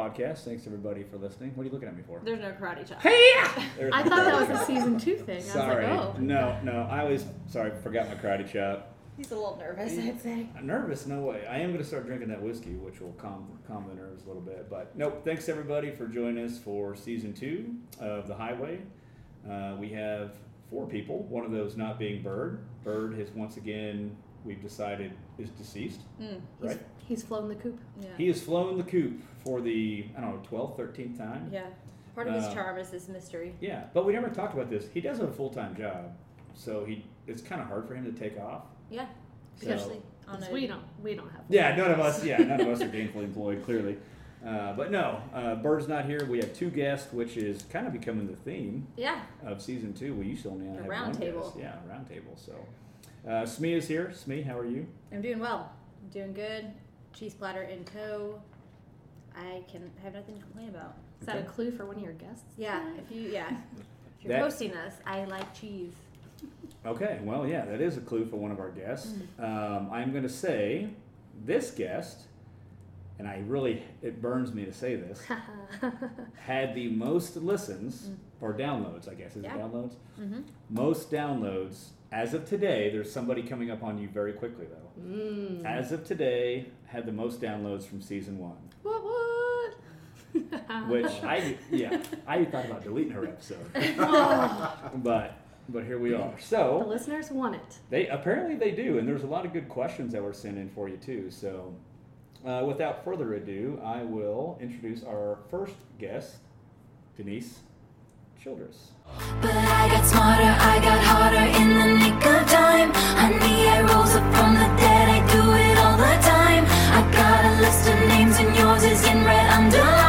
Podcast. Thanks everybody for listening. What are you looking at me for? There's no karate chop. Hey! I thought that was a season two thing. Sorry. I was like, oh. No, no. I always sorry. Forgot my karate chop. He's a little nervous, I'd say. I'm nervous? No way. I am going to start drinking that whiskey, which will calm calm the nerves a little bit. But nope. Thanks everybody for joining us for season two of the Highway. Uh, we have four people. One of those not being Bird. Bird has once again we've decided is deceased. Mm. He's, Right. he's flown the coop. Yeah. He has flown the coop for the I don't know 12th, 13th time. yeah. Part of his Uh, charm is this mystery. Yeah, but we never talked about this. He does have a full time job, so he it's kind of hard for him to take off. Yeah. So- Especially on 'Cause a. we don't we don't have. Yeah, none of us. Yeah, none of us are gainfully employed, clearly. Uh, but no, uh, Bird's not here. We have two guests, which is kind of becoming the theme Yeah. of season two. We used to only have round one table. guest. Yeah, round table. So, uh, Smee is here. Smee, how are you? I'm doing well. I'm doing good. Cheese platter in tow. I can have nothing to complain about. Is that a clue for one of your guests? Yeah. If you yeah. If you're That- hosting us, I like cheese. Okay, well, yeah, that is a clue for one of our guests. Mm. Um, I'm going to say this guest, and I really, it burns me to say this, had the most listens or downloads, I guess. Is Mm. Yeah. it downloads? Mm-hmm. Most downloads as of today. There's somebody coming up on you very quickly though. Mm. As of today, had the most downloads from season one. What what? Which I yeah I thought about deleting her episode, Oh, but but here we are. So the listeners want it. they apparently they do, and there's a lot of good questions that were sent in for you too. So uh, without further ado, I will introduce our first guest, Denise Childress. But I got smarter, I got harder in the nick of time. Honey, I rose up from the dead, I do it all the time. I got a list of names, and yours is in red underlined.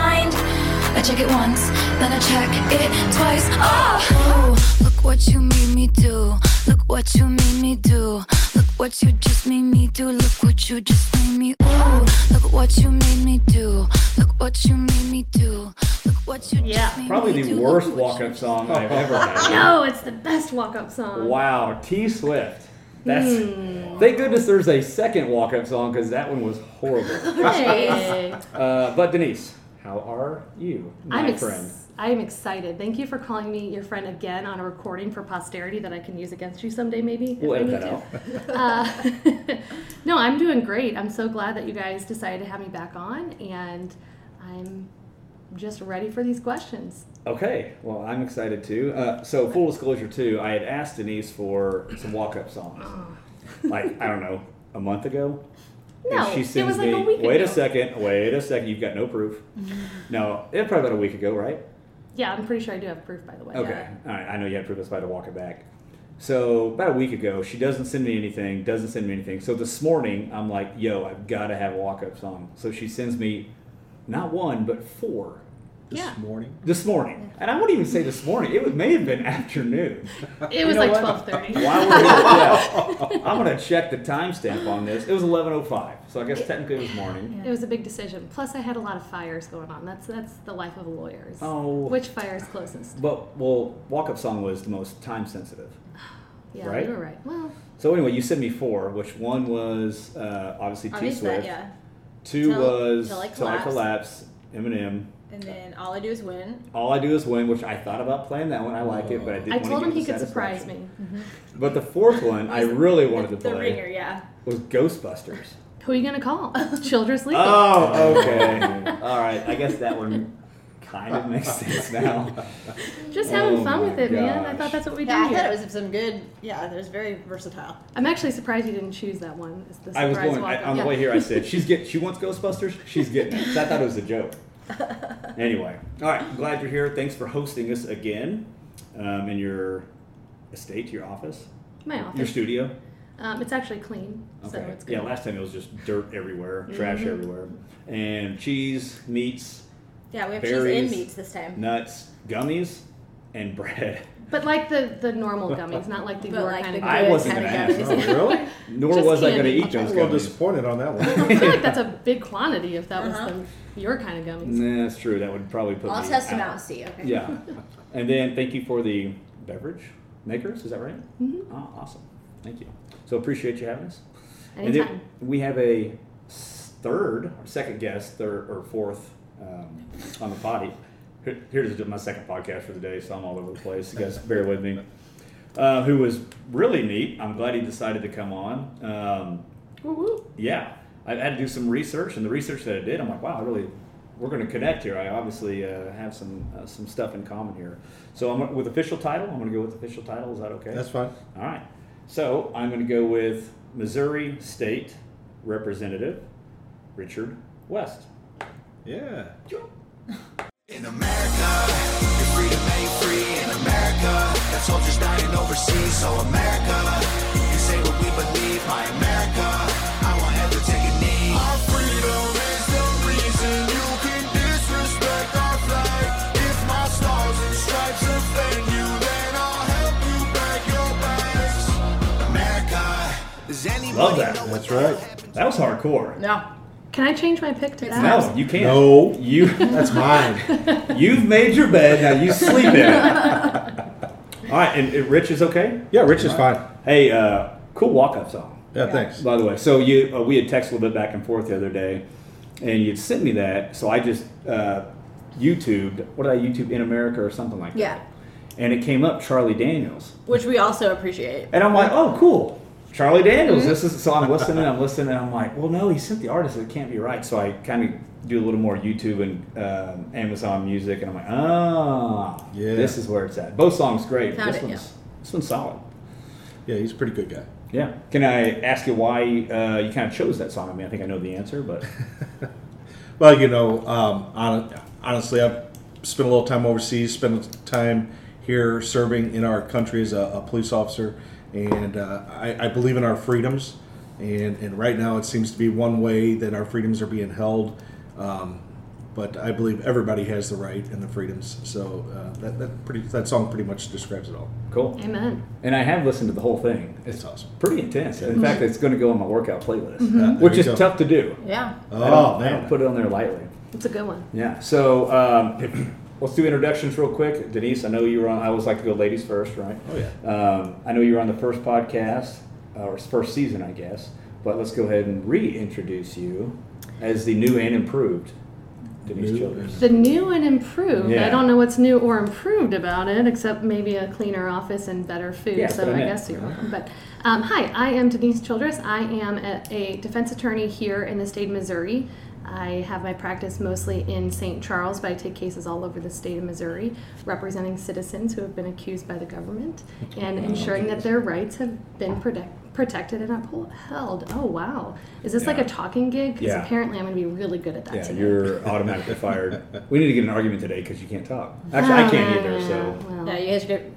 I check it once, then I check it twice. Oh, Ooh, look what you made me do. Look what you made me do. Look what you just made me do. Look what you just made me. Ooh, look what you made me do. Look what you made me do. Look what you Yeah, just made Probably me the do. Look worst walk-up song I've ever had. No, it's the best walk up song. Wow, T Swift. That's Hmm. thank goodness there's a second walk up song because that one was horrible. Hey. Uh, but Denise, how are you, my I'm ex- friend? I'm excited. Thank you for calling me your friend again on a recording for posterity that I can use against you someday, maybe. We'll edit that to. out. Uh, no, I'm doing great. I'm so glad that you guys decided to have me back on, and I'm just ready for these questions. Okay, well I'm excited too. Uh, so full disclosure too, I had asked Denise for some walk up songs, like I don't know, a month ago. And No, she it sends was like me. a week wait a second. Wait a second. You've got no proof. Mm-hmm. no, it probably about a week ago, right? Yeah, I'm pretty sure I do have proof, by the way. Okay. All right. I know you had proof. That's why I had to walk it back. So about a week ago, she doesn't send me anything. Doesn't send me anything. So this morning, I'm like, "Yo, I've got to have a walk-up song." So she sends me, not one but four this Yeah. morning. this morning, and I wouldn't even say this morning. It may have been afternoon. It was know like what? 12:30. While we're here, yeah, I'm gonna check the timestamp on this. It was 11:05, so I guess technically it was morning. It was a big decision. Plus, I had a lot of fires going on. That's that's the life of a lawyer. Oh. Which fire is closest? But well, walk-up song was the most time sensitive. Yeah, Right? you were right. Well, So anyway, you sent me four, which one was uh, obviously T Swift. yeah. Two Till- was Till I Till I Collapse. Collapse, Eminem. And then all I do is win. All I do is win, which I thought about playing that one. I like it, but I didn't I told him he could surprise satisfaction. me. Mm-hmm. But the fourth one, I really wanted the, to The ringer, yeah. was Ghostbusters. Who are you gonna call? Children's Legal. Oh, okay. All right. I guess that one kind of makes sense now. Just having oh fun with it, man. I thought that's what we do Yeah, I here. thought it was some good. Yeah, it was very versatile. I'm actually surprised you didn't choose that one. The I was going I, walk-up. on the way here. I said, "She's get. She wants Ghostbusters. She's getting it." 'Cause I thought it was a joke. anyway, all right. I'm glad you're here. Thanks for hosting us again um, in your estate, your office, My office, your studio. Um, it's actually clean, so it's good. yeah. Last time it was just dirt everywhere, trash Mhm. everywhere, and cheese, meats, Yeah, we have Berries. cheese and meats this time. nuts, gummies, and bread. But like the the normal gummies, not like the But your like kind the of I gummies. good wasn't kind gonna ask. gummies. Oh, really? Nor Just was I going to candy. eat I'm a little disappointed on that one. I feel like that's a big quantity if that was Uh-huh. the, your kind of gummies. Nah, that's true. That would probably put I'll me test them out. out and see. Okay. Yeah. and then thank you for the beverage makers. Is that right? Mhm. Oh, awesome. Thank you. So appreciate you having us. Anytime. And then we have a third, or second guest, third or fourth um, on the potty. Here- Here's my second podcast for the day, so I'm all over the place. You guys bear with me. Uh, who was really neat. I'm glad he decided to come on. Um, Woo-woo. yeah, I had to do some research, and the research that I did, I'm like, wow, I really, we're going to connect here. I obviously uh, have some uh, some stuff in common here. So I'm with official title. I'm going to go with official title. Is that okay? That's fine. All right. So I'm going to go with Missouri State Representative Richard West. Yeah. In America, your freedom ain't free. In America, got soldiers dying overseas. So America, you say what we believe. My America, Love that. That's right. That was hardcore. No. Can I change my pick to that? No, you can't. No. You That's mine. you've made your bed. Now you sleep in it. All right, and, and Rich is okay. Yeah, Rich is fine. Hey, uh, cool walk-up song. Yeah, thanks. By the way, so you uh, we had texted a little bit back and forth the other day, and you'd sent me that. So I just uh, YouTubed. What did I YouTube in America or something like that? Yeah. And it came up Charlie Daniels, Which we also appreciate. and I'm like, oh, cool. Charlie Daniels. This is so I'm listening. I'm listening, and I'm like, well, no, he sent the artist. It can't be right. So I kind of do a little more YouTube and um, Amazon Music, and I'm like, ah, Yeah. this is where it's at. Both songs great. Found this it, one's this one's solid. Yeah, he's a pretty good guy. Yeah. Can I ask you why uh, you kind of chose that song? I mean, I think I know the answer, but Well, you know, um, honestly, I've spent a little time overseas, spent time here serving in our country as a, a police officer, and uh, I, I believe in our freedoms. And, and right now, it seems to be one way that our freedoms are being held. Um, but I believe everybody has the right and the freedoms. So uh, that, that pretty that song pretty much describes it all. cool. Amen. And I have listened to the whole thing. It's It's awesome. pretty intense. In fact, it's going to go on my workout playlist, Yeah, there which is go. tough to do. Yeah. Oh don't, I man, don't put it on there lightly. It's a good one. Yeah. So um, if, let's do introductions real quick. Denise, I know you were on. I always like to go ladies first, right? Oh, yeah. Um, I know you were on the first podcast uh, or first season, I guess. But let's go ahead and reintroduce you as the new and improved Denise New Childress. The new and improved. Yeah. I don't know what's new or improved about it, except maybe a cleaner office and better food. Yeah, so put 'em I guess you're welcome. But um, hi, I am Denise Childress. I am a, a defense attorney here in the state of Missouri. I have my practice mostly in St. Charles, but I take cases all over the state of Missouri, representing citizens who have been accused by the government and ensuring that their rights have been protect, protected and upheld. Oh wow, is this like a talking gig? Because Yeah. apparently I'm going to be really good at that Yeah, today. you're automatically fired. We need to get an argument today because you can't talk. Actually, I can't either. So Ah, well. Yeah, you guys get.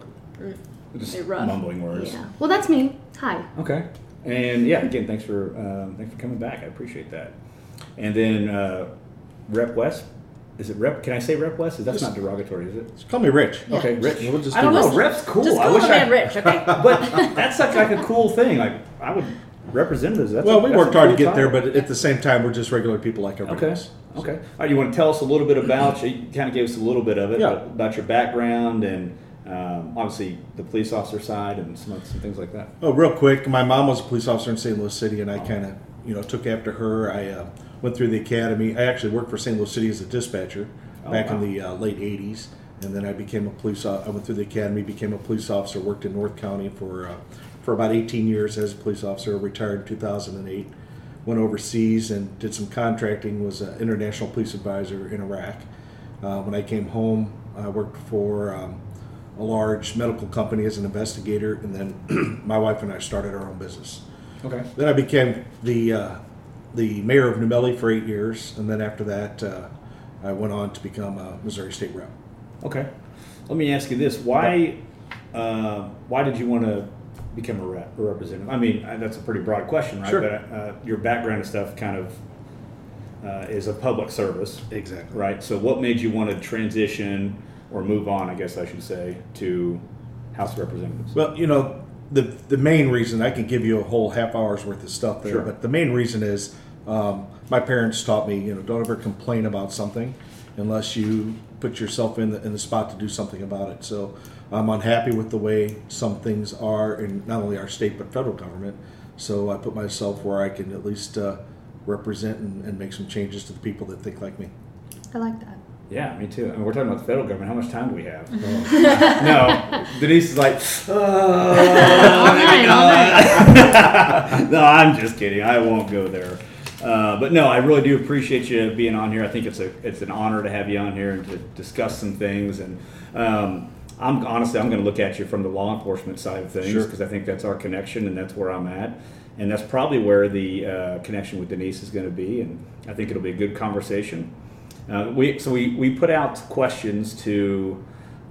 just They're rough. mumbling words. Yeah. Well, that's me. Hi. Okay. And yeah, again, thanks for um, thanks for coming back. I appreciate that. And then uh, Rep West. Is it Rep? Can I say Rep West? That's not derogatory, is it? Just call me Rich. Yeah. Okay, Rich. We'll just I don't do know. this. Rep's cool. Just I call wish the I. man Rich, okay? But that's such like a cool thing. Like I would representatives. That's Well, a, we worked a hard to cool get there, but at the same time, we're just regular people like everyone Okay. else. Okay. All right, you want to tell us a little bit about you? You kind of gave us a little bit of it, Yeah. about your background and um, obviously the police officer side and some some things like that. Oh, real quick, my mom was a police officer in St. Louis City, and I kind of, you know, took after her. I uh, went through the academy. I actually worked for St. Louis City as a dispatcher Oh, back wow. in the uh, late '80s, and then I became a police. I went through the academy, became a police officer, worked in North County for uh, for about 18 years as a police officer. Retired in 2008. Went overseas and did some contracting. Was an international police advisor in Iraq. Uh, when I came home, I worked for um, a large medical company as an investigator, and then my wife and I started our own business. Okay. Then I became the uh, the mayor of New Melle for eight years, and then after that, uh, I went on to become a Missouri State Rep. Okay. Let me ask you this: Why, uh, why did you want to become a, rep, a representative? I mean, that's a pretty broad question, right? Sure. But uh, your background and stuff kind of uh, is a public service, Exactly. right? So, what made you want to transition or move on? I guess I should say to House of Representatives. Well, you know, the the main reason I can give you a whole half hour's worth of stuff there, Sure. but the main reason is um, my parents taught me, you know, don't ever complain about something unless you put yourself in the in the spot to do something about it. So I'm unhappy with the way some things are in not only our state but federal government. So I put myself where I can at least uh, represent and, and make some changes to the people that think like me. I like that. Yeah, me too. I mean, we're talking about the federal government. How much time do we have? no, Denise is like, All right, all right. no, I'm just kidding. I won't go there. Uh, but no, I really do appreciate you being on here. I think it's a it's an honor to have you on here and to discuss some things. And um, I'm honestly I'm going to look at you from the law enforcement side of things Sure. because I think that's our connection and that's where I'm at. And that's probably where the uh, connection with Denise is going to be. And I think it'll be a good conversation. Uh, we so we, we put out questions to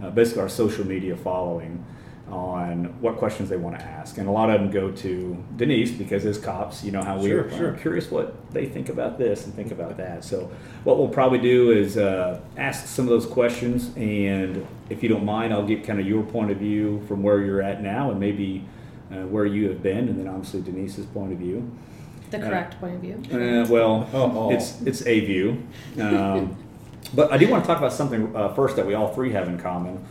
uh, basically our social media following on what questions they want to ask, and a lot of them go to Denise because as cops, you know how we Sure, are sure. curious what they think about this and think about that. So what we'll probably do is uh, ask some of those questions, and if you don't mind, I'll get kind of your point of view from where you're at now, and maybe uh, where you have been, and then obviously Denise's point of view. The correct point of view. Uh, well, Oh, oh. it's it's a view, um, but I do want to talk about something uh, first that we all three have in common,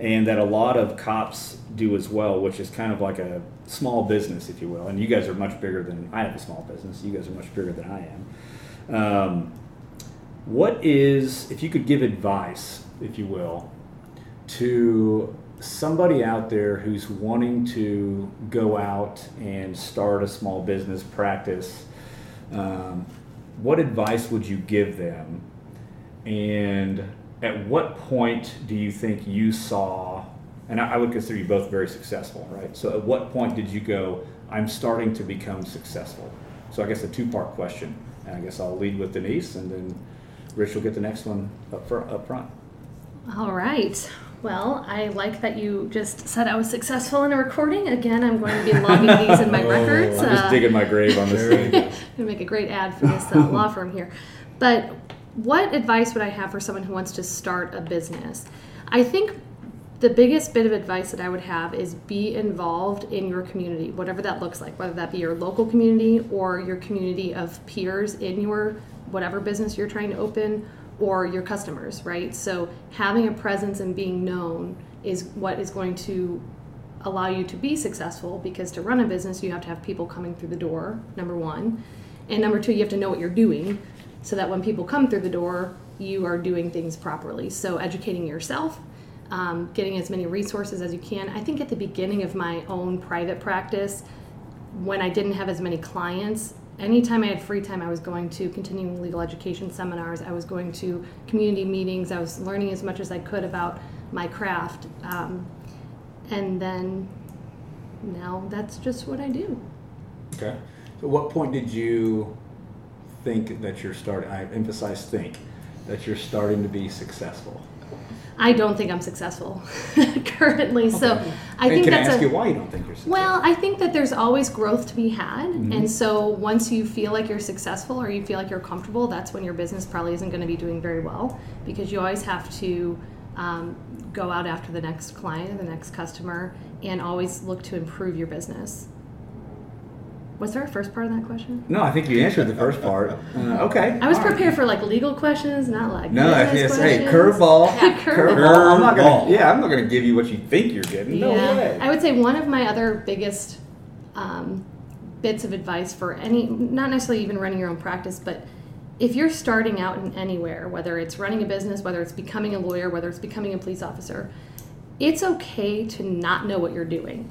and that a lot of cops do as well, which is kind of like a small business, if you will. And you guys are much bigger than I have a small business. You guys are much bigger than I am. Um, what is, if you could give advice, if you will, to somebody out there who's wanting to go out and start a small business practice, um, what advice would you give them? And at what point do you think you saw, and I, would consider you both very successful, right? So at what point did you go, I'm starting to become successful? So I guess a two part question. And I guess I'll lead with Denise and then Rich will get the next one up, fr- up front. All right. Well, I like that you just said I was successful in a recording. Again, I'm going to be logging these in my Oh, records. I'm just Uh, digging my grave on this There you thing. gonna make a great ad for this uh, law firm here. But what advice would I have for someone who wants to start a business? I think the biggest bit of advice that I would have is be involved in your community, whatever that looks like, whether that be your local community or your community of peers in your whatever business you're trying to open or your customers, right? So having a presence and being known is what is going to allow you to be successful because to run a business you have to have people coming through the door number one. And number two you have to know what you're doing so that when people come through the door you are doing things properly. So educating yourself um, getting as many resources as you can. I think at the beginning of my own private practice when i didn't have as many clients anytime i had free time i was going to continuing legal education seminars i was going to community meetings i was learning as much as i could about my craft um, and then now that's just what I do. Okay. So, what point did you think that you're starting? I emphasize think that you're starting to be successful. I don't think I'm successful currently, so I And think can I that's ask a you why you don't think you're successful? well. I think that there's always growth to be had, Mm-hmm. and so once you feel like you're successful or you feel like you're comfortable, that's when your business probably isn't going to be doing very well because you always have to um, go out after the next client or the next customer and always look to improve your business. Was there a first part of that question? no, I think you answered the first part. Uh, okay. I was all right. prepared for like legal questions, not like No, I business think hey curveball. Yeah, curveball. I'm not gonna. Yeah, I'm not gonna give you what you think you're getting. No yeah, way. I would say one of my other biggest um, bits of advice for any, not necessarily even running your own practice, but if you're starting out in anywhere, whether it's running a business, whether it's becoming a lawyer, whether it's becoming a police officer, it's okay to not know what you're doing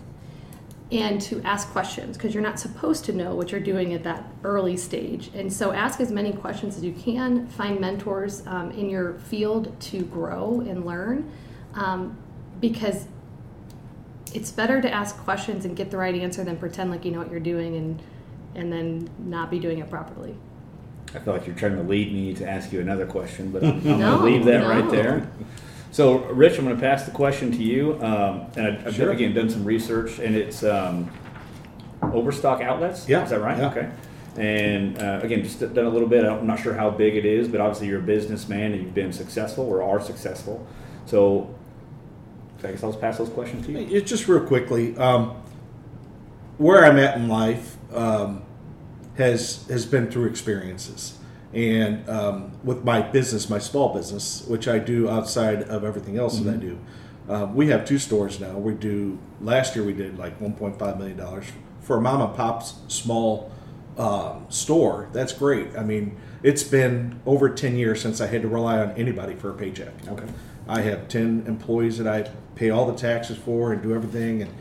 and to ask questions because you're not supposed to know what you're doing at that early stage. And so ask as many questions as you can, find mentors um, in your field to grow and learn um, because it's better to ask questions and get the right answer than pretend like you know what you're doing and and then not be doing it properly. I feel like you're trying to lead me to ask you another question, but I'm, I'm No, gonna leave that right there. So, Rich, I'm going to pass the question to you. Um, and I, I've Sure. again done some research, and it's um, overstock outlets. Yeah, is that right? yeah. Okay. And uh, again, just done a little bit. I'm not sure how big it is, but obviously you're a businessman and you've been successful or are successful. So, I guess I'll just pass those questions to you. It's just real quickly. Um, where I'm at in life um, has has been through experiences, and um, with my business, my small business, which I do outside of everything else that I do. Uh, we have two stores now. We do last year we did like 1.5 million dollars for a mom and pop's small um, store, that's great. I mean, it's been over 10 years since I had to rely on anybody for a paycheck. Okay. I have 10 employees that I pay all the taxes for and do everything. And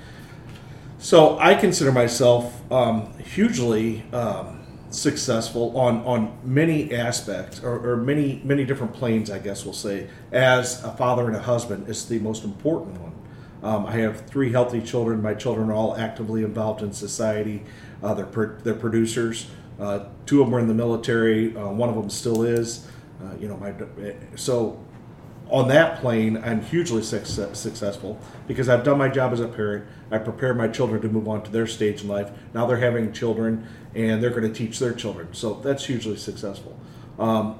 so I consider myself um, hugely um, successful on, on many aspects or, or many, many different planes, I guess we'll say. As a father and a husband, is the most important one. Um, I have three healthy children. My children are all actively involved in society. Uh, they're, pro- they're producers. Uh, two of them are in the military. Uh, one of them still is. Uh, you know, my so on that plane, I'm hugely success, successful because I've done my job as a parent. I prepared my children to move on to their stage in life. Now they're having children, and they're going to teach their children. So that's hugely successful. Um,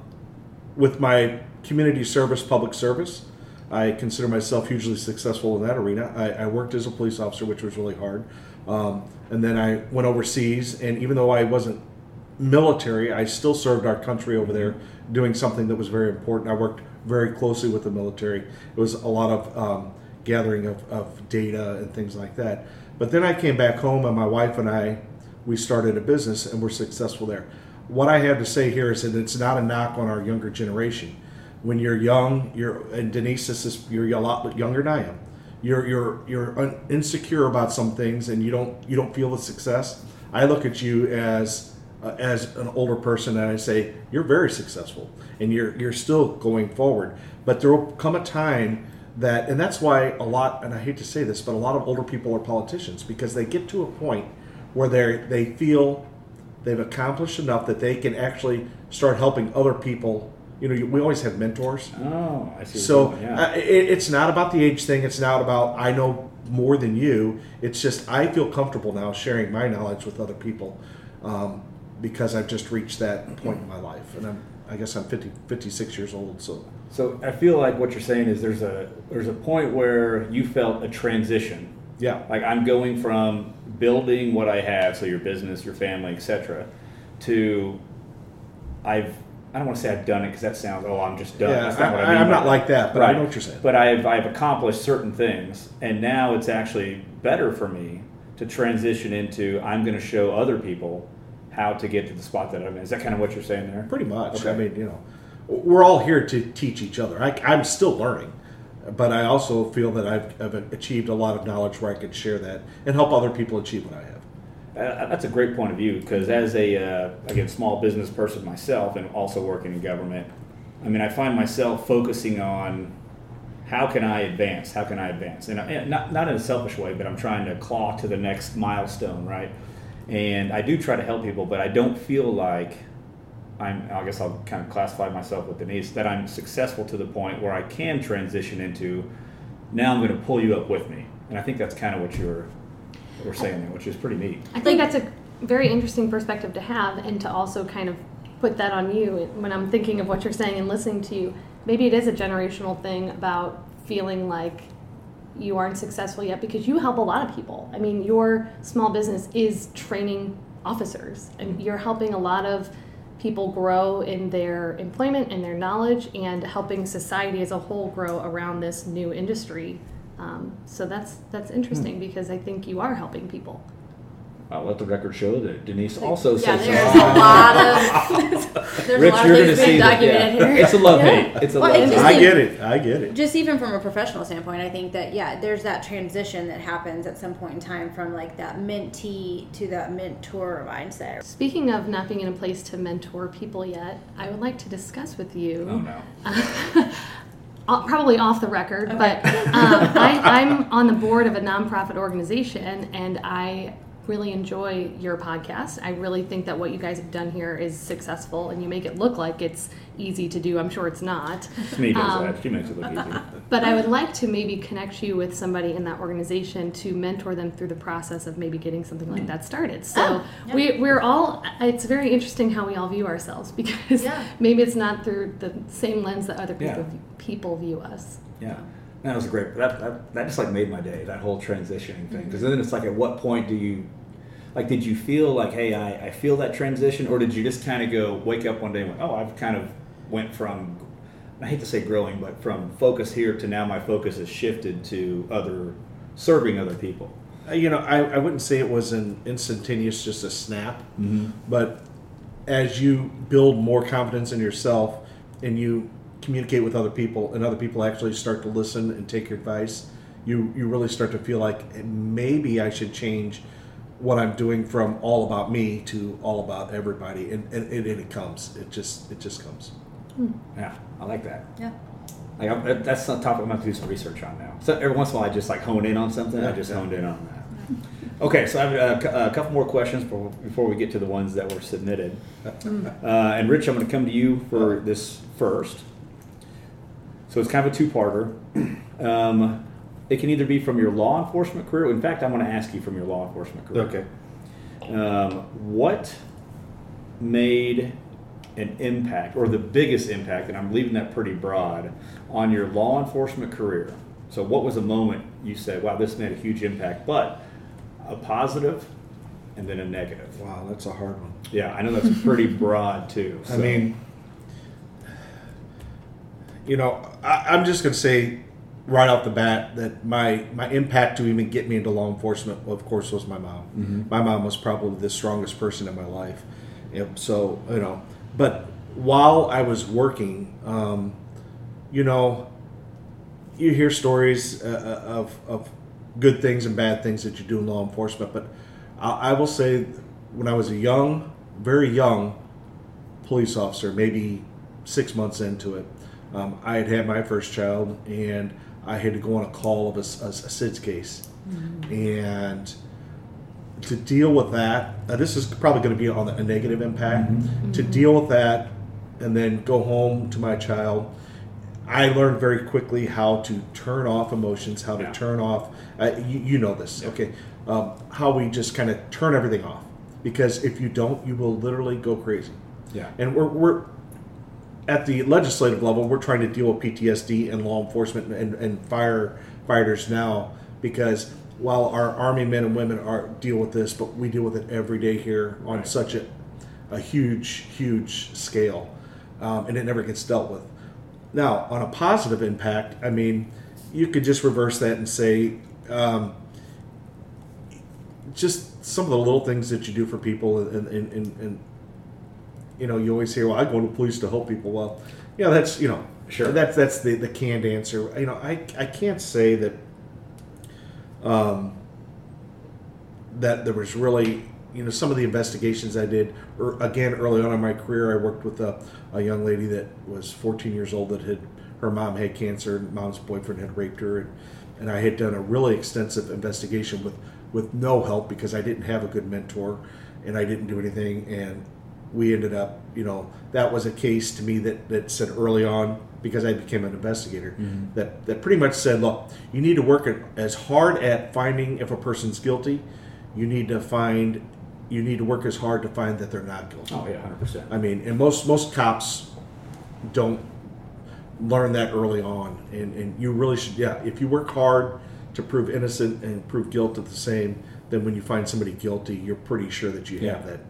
with my community service, public service, I consider myself hugely successful in that arena. I, I worked as a police officer, which was really hard, um, and then I went overseas. And even though I wasn't military, I still served our country over there, doing something that was very important. I worked very closely with the military. It was a lot of um, gathering of, of data and things like that. But then I came back home, and my wife and I, we started a business, and we're successful there. What I have to say here is that it's not a knock on our younger generation. When you're young, you're and Denise, this is you're a lot younger than I am. You're you're you're insecure about some things, and you don't you don't feel the success. I look at you as uh, as an older person and I say you're very successful and you're you're still going forward but there will come a time that and that's why a lot and I hate to say this but a lot of older people are politicians because they get to a point where they they feel they've accomplished enough that they can actually start helping other people you know we always have mentors Oh, I see. so yeah. uh, it, it's not about the age thing. It's not about I know more than you. It's just I feel comfortable now sharing my knowledge with other people um, because I've just reached that point in my life, and I'm I guess I'm 50, 56 years old. So So I feel like what you're saying is there's a there's a point where you felt a transition. yeah, Like I'm going from building what I have, so your business, your family, etc., to I've I don't want to say I've done it because that sounds oh I'm just done. Yeah, That's not what I I- mean I'm not that. like that, but I know what you're saying. But I've I've accomplished certain things, and now it's actually better for me to transition into I'm going to show other people how to get to the spot that I'm in. Is that kind of what you're saying there? pretty much. Okay. I mean, you know, we're all here to teach each other. I, I'm still learning, but I also feel that I've, I've achieved a lot of knowledge where I can share that and help other people achieve what I have. Uh, that's a great point of view because as a uh, again small business person myself and also working in government, I mean I find myself focusing on how can I advance? How can I advance? And, I, and not not in a selfish way, but I'm trying to claw to the next milestone, right? And I do try to help people, but I don't feel like I'm. I guess I'll kind of classify myself with Denise that I'm successful to the point where I can transition into. Now I'm going to pull you up with me, and I think that's kind of what you're, what we're saying there, which is pretty neat. I think that's a very interesting perspective to have, and to also kind of put that on you when I'm thinking of what you're saying and listening to you. Maybe it is a generational thing about feeling like you aren't successful yet because you help a lot of people. I mean, your small business is training officers, and you're helping a lot of people grow in their employment and their knowledge, and helping society as a whole grow around this new industry. Um, so that's that's interesting because I think you are helping people. I'll let the record show that Denise also yeah, says there's something. a lot of there's Rich, a lot you're of going things to see being that. documented Yeah. here. It's a love Yeah. hate. It's a Well, love hate. I get it. I get it. just even from a professional standpoint, I think that yeah, there's that transition that happens at some point in time from like that mentee to that mentor mindset. Speaking of not being in a place to mentor people yet, I would like to discuss with you. Oh no. uh, probably off the record, but um, I, I'm on the board of a nonprofit organization, and I really enjoy your podcast. I really think that what you guys have done here is successful, and you make it look like it's easy to do. I'm sure it's not. Me does Um, that. She makes it look easy. But I would like to maybe connect you with somebody in that organization to mentor them through the process of maybe getting something like that started. So Oh, yeah. we, we're all, it's very interesting how we all view ourselves because Yeah. maybe it's not through the same lens that other people, Yeah. people view us. Yeah. That was a great. That, that that just like made my day. That whole transitioning thing. Because then it's like, at what point do you, like, did you feel like, hey, I, I feel that transition, or did you just kind of go wake up one day and went, oh, I've kind of went from, I hate to say growing, but from focus here to now my focus has shifted to other serving other people. uh, you know, I, I wouldn't say it was an instantaneous, just a snap, but as you build more confidence in yourself and you communicate with other people, and other people actually start to listen and take your advice, you you really start to feel like "Eh, maybe I should change what I'm doing from all about me to all about everybody, and, and, and it comes. It just it just comes. Yeah, I like that. Yeah. Like I'm, that's a topic I'm going to do some research on now. So every once in a while, I just like hone in on something. I just yeah. honed in on that. Okay, so I have a, a couple more questions before, before we get to the ones that were submitted. Uh, and Rich, I'm going to come to you for this first. So it's kind of a two-parter. Um, it can either be from your law enforcement career. In fact, I want to ask you from your law enforcement career. Okay. Um, what made an impact, or the biggest impact, and I'm leaving that pretty broad, on your law enforcement career? So, what was a moment you said, wow, this made a huge impact, but a positive and then a negative? Wow, that's a hard one. Yeah, I know that's pretty broad too. I mean, you know, I, I'm just going to say right off the bat that my my impact to even get me into law enforcement, of course, was my mom. My mom was probably the strongest person in my life. And so you know, but while I was working, um, you know, you hear stories uh, of of good things and bad things that you do in law enforcement. But I, I will say, when I was a young, very young police officer, maybe six months into it, um, I had had my first child, and I had to go on a call of a a SIDS case, and to deal with that, uh, this is probably going to be on a negative impact. To deal with that, and then go home to my child, I learned very quickly how to turn off emotions, how to Yeah. turn off. Uh, you, you know this, okay? Um, how we just kind of turn everything off, because if you don't, you will literally go crazy. Yeah. And we're, we're at the legislative level, we're trying to deal with PTSD and law enforcement and, and firefighters now because while our army men and women are deal with this, but we deal with it every day here on Right. such a, a huge, huge scale, um, and it never gets dealt with. Now, on a positive impact, I mean, you could just reverse that and say, um, just some of the little things that you do for people and, and, and, and you know, you always hear, "Well, I go to police to help people." Well, you know, that's you know, Sure. That's that's the the canned answer. You know, I I can't say that um that there was really you know some of the investigations I did. Or again, early on in my career, I worked with a, a young lady that was 14 years old that had her mom had cancer and mom's boyfriend had raped her, and, and I had done a really extensive investigation with with no help because I didn't have a good mentor, and I didn't do anything, and we ended up, you know, that was a case to me that, that said early on, because I became an investigator, mm-hmm. that, that pretty much said, look, you need to work as hard at finding if a person's guilty. You need to find, you need to work as hard to find that they're not guilty. Oh, yeah, 100%. I mean, and most most cops don't learn that early on, and and you really should. Yeah, if you work hard to prove innocent and prove guilt at the same, then when you find somebody guilty, you're pretty sure that you have that.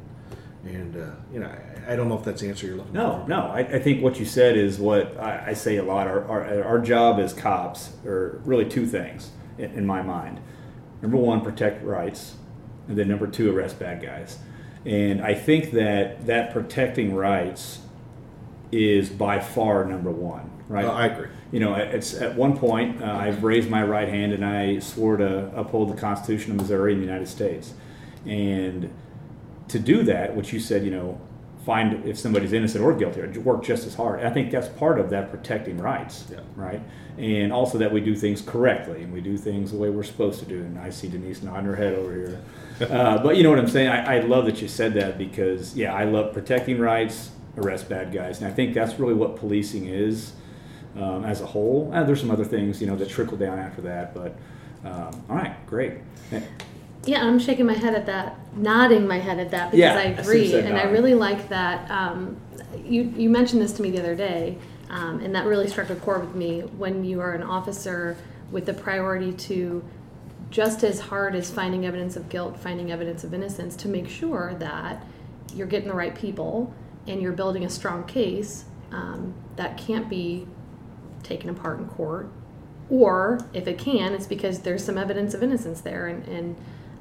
And uh, you know, I, I don't know if that's the answer you're looking No, for. no. I, I think what you said is what I, I say a lot. Our, our, our job as cops are really two things in, in my mind. Number one, protect rights, and then number two, arrest bad guys. And I think that that protecting rights is by far number one, right? Uh, I agree. you know, it's at one point uh, I've raised my right hand and I swore to uphold the Constitution of Missouri and the United States, and to do that, which you said, you know, find if somebody's innocent or guilty, or work just as hard. I think that's part of that protecting rights, Yeah. right? And also that we do things correctly and we do things the way we're supposed to do. And I see Denise nodding her head over here. Uh, but you know what I'm saying? I, I love that you said that because, yeah, I love protecting rights, arrest bad guys. And I think that's really what policing is um, as a whole. And there's some other things, you know, that trickle down after that. But um, all right, great. Yeah, I'm shaking my head at that, nodding my head at that because Yeah, I I agree, said and I really like that. Um, you you mentioned this to me the other day, um, and that really struck a chord with me. When you are an officer with the priority to just as hard as finding evidence of guilt, finding evidence of innocence, to make sure that you're getting the right people and you're building a strong case um, that can't be taken apart in court or if it can, it's because there's some evidence of innocence there. And, and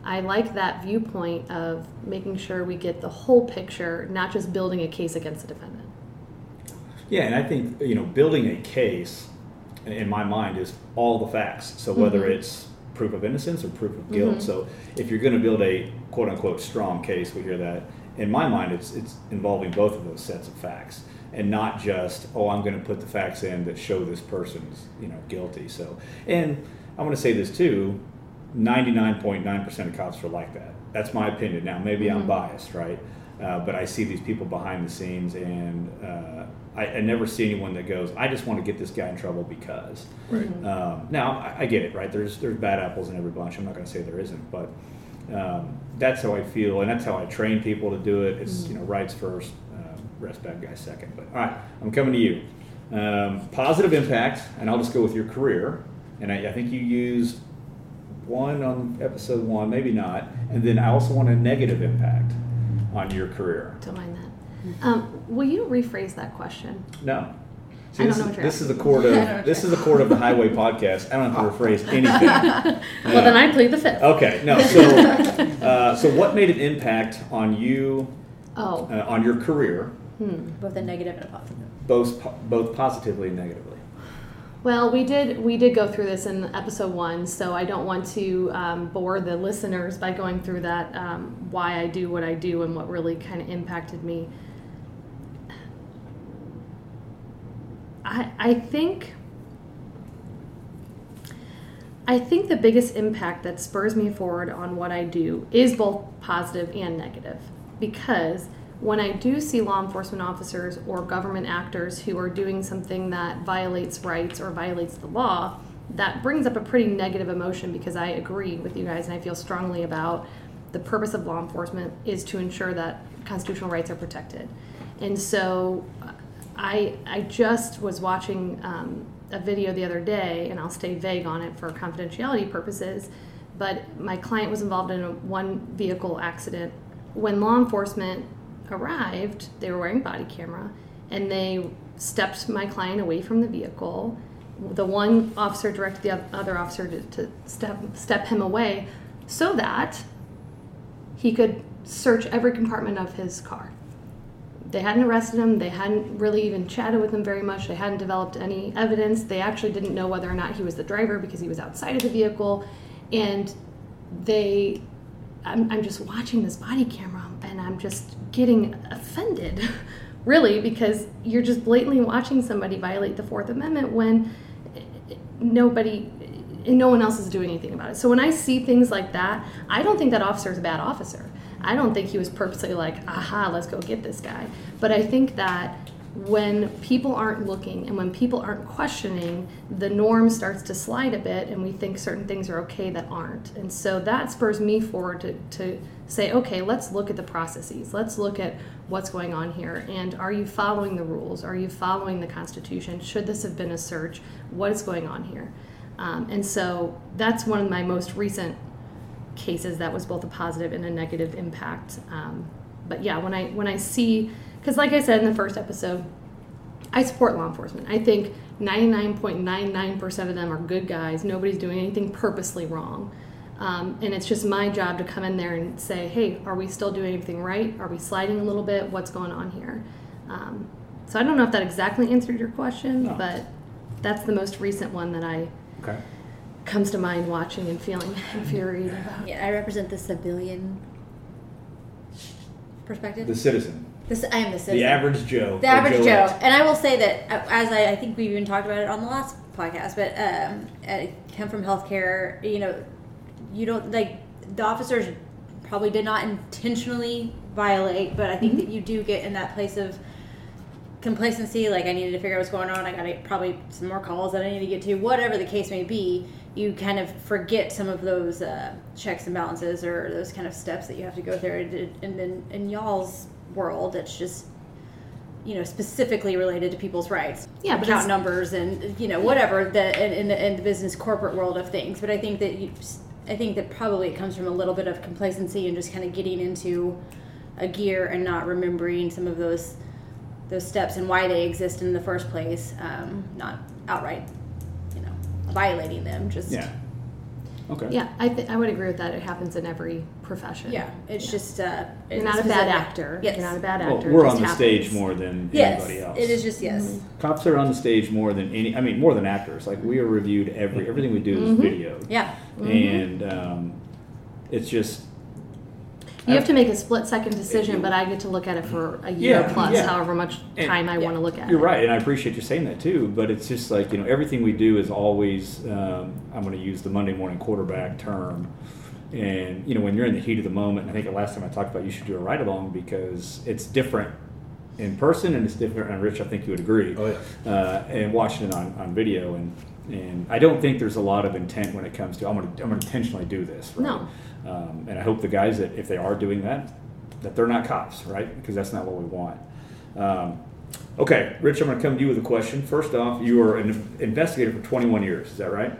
I like that viewpoint of making sure we get the whole picture, not just building a case against the defendant. Yeah, and I think you know building a case in my mind is all the facts. So whether Mhm. it's proof of innocence or proof of guilt. Mhm. So if you're going to build a quote unquote strong case, we hear that. In my mind, it's it's involving both of those sets of facts, and not just oh I'm going to put the facts in that show this person's you know guilty. So and I want to say this too. 99.9% of cops are like that. That's my opinion. Now, maybe I'm Mhm. biased, right? Uh, but I see these people behind the scenes, and uh, I, I never see anyone that goes, "I just want to get this guy in trouble because." Right. Um, now, I, I get it, right? There's there's bad apples in every bunch. I'm not going to say there isn't, but um, that's how I feel, and that's how I train people to do it. It's you know rights first, uh, rest bad guys second. But all right, I'm coming to you. Um, positive impact, and I'll just go with your career. And I, I think you used one on episode one, maybe not. And then I also want a negative impact on your career. Don't mind that. Um, will you rephrase that question? No. I See, don't this, know is, what you're this is the asking. court I don't know of this is the court of the highway podcast. I don't have to rephrase anything. Well, then I plead the fifth. Okay, no. So, uh, so what made an impact on you, Oh, uh, on your career, hmm. Both a negative and a positive. both po- both positively and negatively? Well, we did we did go through this in episode one, so I don't want to um, bore the listeners by going through that um, why I do what I do and what really kind of impacted me. I I think I think the biggest impact that spurs me forward on what I do is both positive and negative because when I do see law enforcement officers or government actors who are doing something that violates rights or violates the law, that brings up a pretty negative emotion because I agree with you guys and I feel strongly about the purpose of law enforcement is to ensure that constitutional rights are protected. And so I, I just was watching um, a video the other day, and I'll stay vague on it for confidentiality purposes. But my client was involved in a one vehicle accident. When law enforcement arrived, they were wearing body camera, and they stepped my client away from the vehicle. The one officer directed the other officer to, to step step him away, so that he could search every compartment of his car they hadn't arrested him they hadn't really even chatted with him very much they hadn't developed any evidence they actually didn't know whether or not he was the driver because he was outside of the vehicle and they i'm, I'm just watching this body camera and i'm just getting offended really because you're just blatantly watching somebody violate the fourth amendment when nobody and no one else is doing anything about it so when i see things like that i don't think that officer is a bad officer I don't think he was purposely like, aha, let's go get this guy. But I think that when people aren't looking and when people aren't questioning, the norm starts to slide a bit and we think certain things are okay that aren't. And so that spurs me forward to, to say, okay, let's look at the processes. Let's look at what's going on here. And are you following the rules? Are you following the Constitution? Should this have been a search? What is going on here? Um, and so that's one of my most recent cases that was both a positive and a negative impact. Um, but yeah, when I when I see, because like I said in the first episode, I support law enforcement. I think 99.99% of them are good guys. Nobody's doing anything purposely wrong. Um, and it's just my job to come in there and say, hey, are we still doing anything right? Are we sliding a little bit? What's going on here? Um, so I don't know if that exactly answered your question, No. but that's the most recent one that I Okay. comes to mind watching and feeling infuriated about. Yeah, I represent the civilian perspective. The citizen, This I am the citizen. the average Joe, The average Joe. Joette. And I will say that, uh, as I, I think we even talked about it on the last podcast, but um, I come from healthcare, you know, you don't, like, the officers probably did not intentionally violate, but I think that you do get in that place of complacency, like, I needed to figure out what's going on, I got probably some more calls that I need to get to, whatever the case may be. You kind of forget some of those uh, checks and balances or those kind of steps that you have to go through. And, and then in y'all's world, it's just you know specifically related to people's rights Yeah, but account numbers and you know whatever the in, in, the, in the business corporate world of things but i think that you i think that probably it comes from a little bit of complacency and just kind of getting into a gear and not remembering some of those those steps and why they exist in the first place um, not outright you know violating them. Just Yeah. Okay. Yeah, I, th- I would agree with that. It happens in every profession. yeah. It's just uh, You're it's not a bad specific. actor. Yes. You're not a bad Well, actor. It we're just on the happens. stage more than Yes, anybody else. it is just yes. Cops are on the stage more than any. I mean, more than actors. Like we are reviewed every everything we do is videoed. Yeah. And um, it's just You have to make a split second decision, but I get to look at it for a year Yeah, plus, yeah. however much And- time I yeah. want to look at it. You're it. right, and I appreciate you saying that too. But it's just like you know, everything we do is always. Um, I'm going to use the Monday morning quarterback term, and you know, when you're in the heat of the moment, I think the last time I talked about you should do a ride along because it's different in person and it's different. And Rich, I think you would agree. Oh, yeah. Uh, and watching it on, on video, and and I don't think there's a lot of intent when it comes to I'm going to I'm going to intentionally do this. Right? No. Um, and I hope the guys that if they are doing that, that they're not cops, right? Because that's not what we want. Um, okay, Rich, I'm going to come to you with a question. First off, you were an investigator for 21 years. Is that right?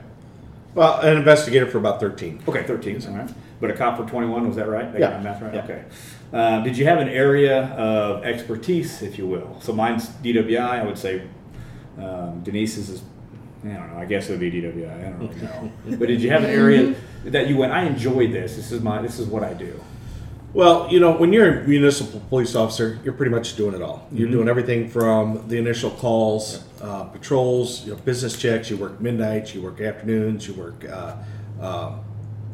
Well, an investigator for about 13. Okay, 13. All right. But a cop for 21. Was that right? Got Yeah. my math right. Yeah. Okay. Uh, did you have an area of expertise, if you will? So mine's DWI. I would say um, Denise's is. I don't know. I guess it would be DWI. I don't really know. but did you have an area that you went? I enjoyed this. This is my. This is what I do. Well, you know, when you're a municipal police officer, you're pretty much doing it all. You're doing everything from the initial calls, uh, patrols, you know, business checks. You work midnights, you work afternoons, you work uh, uh,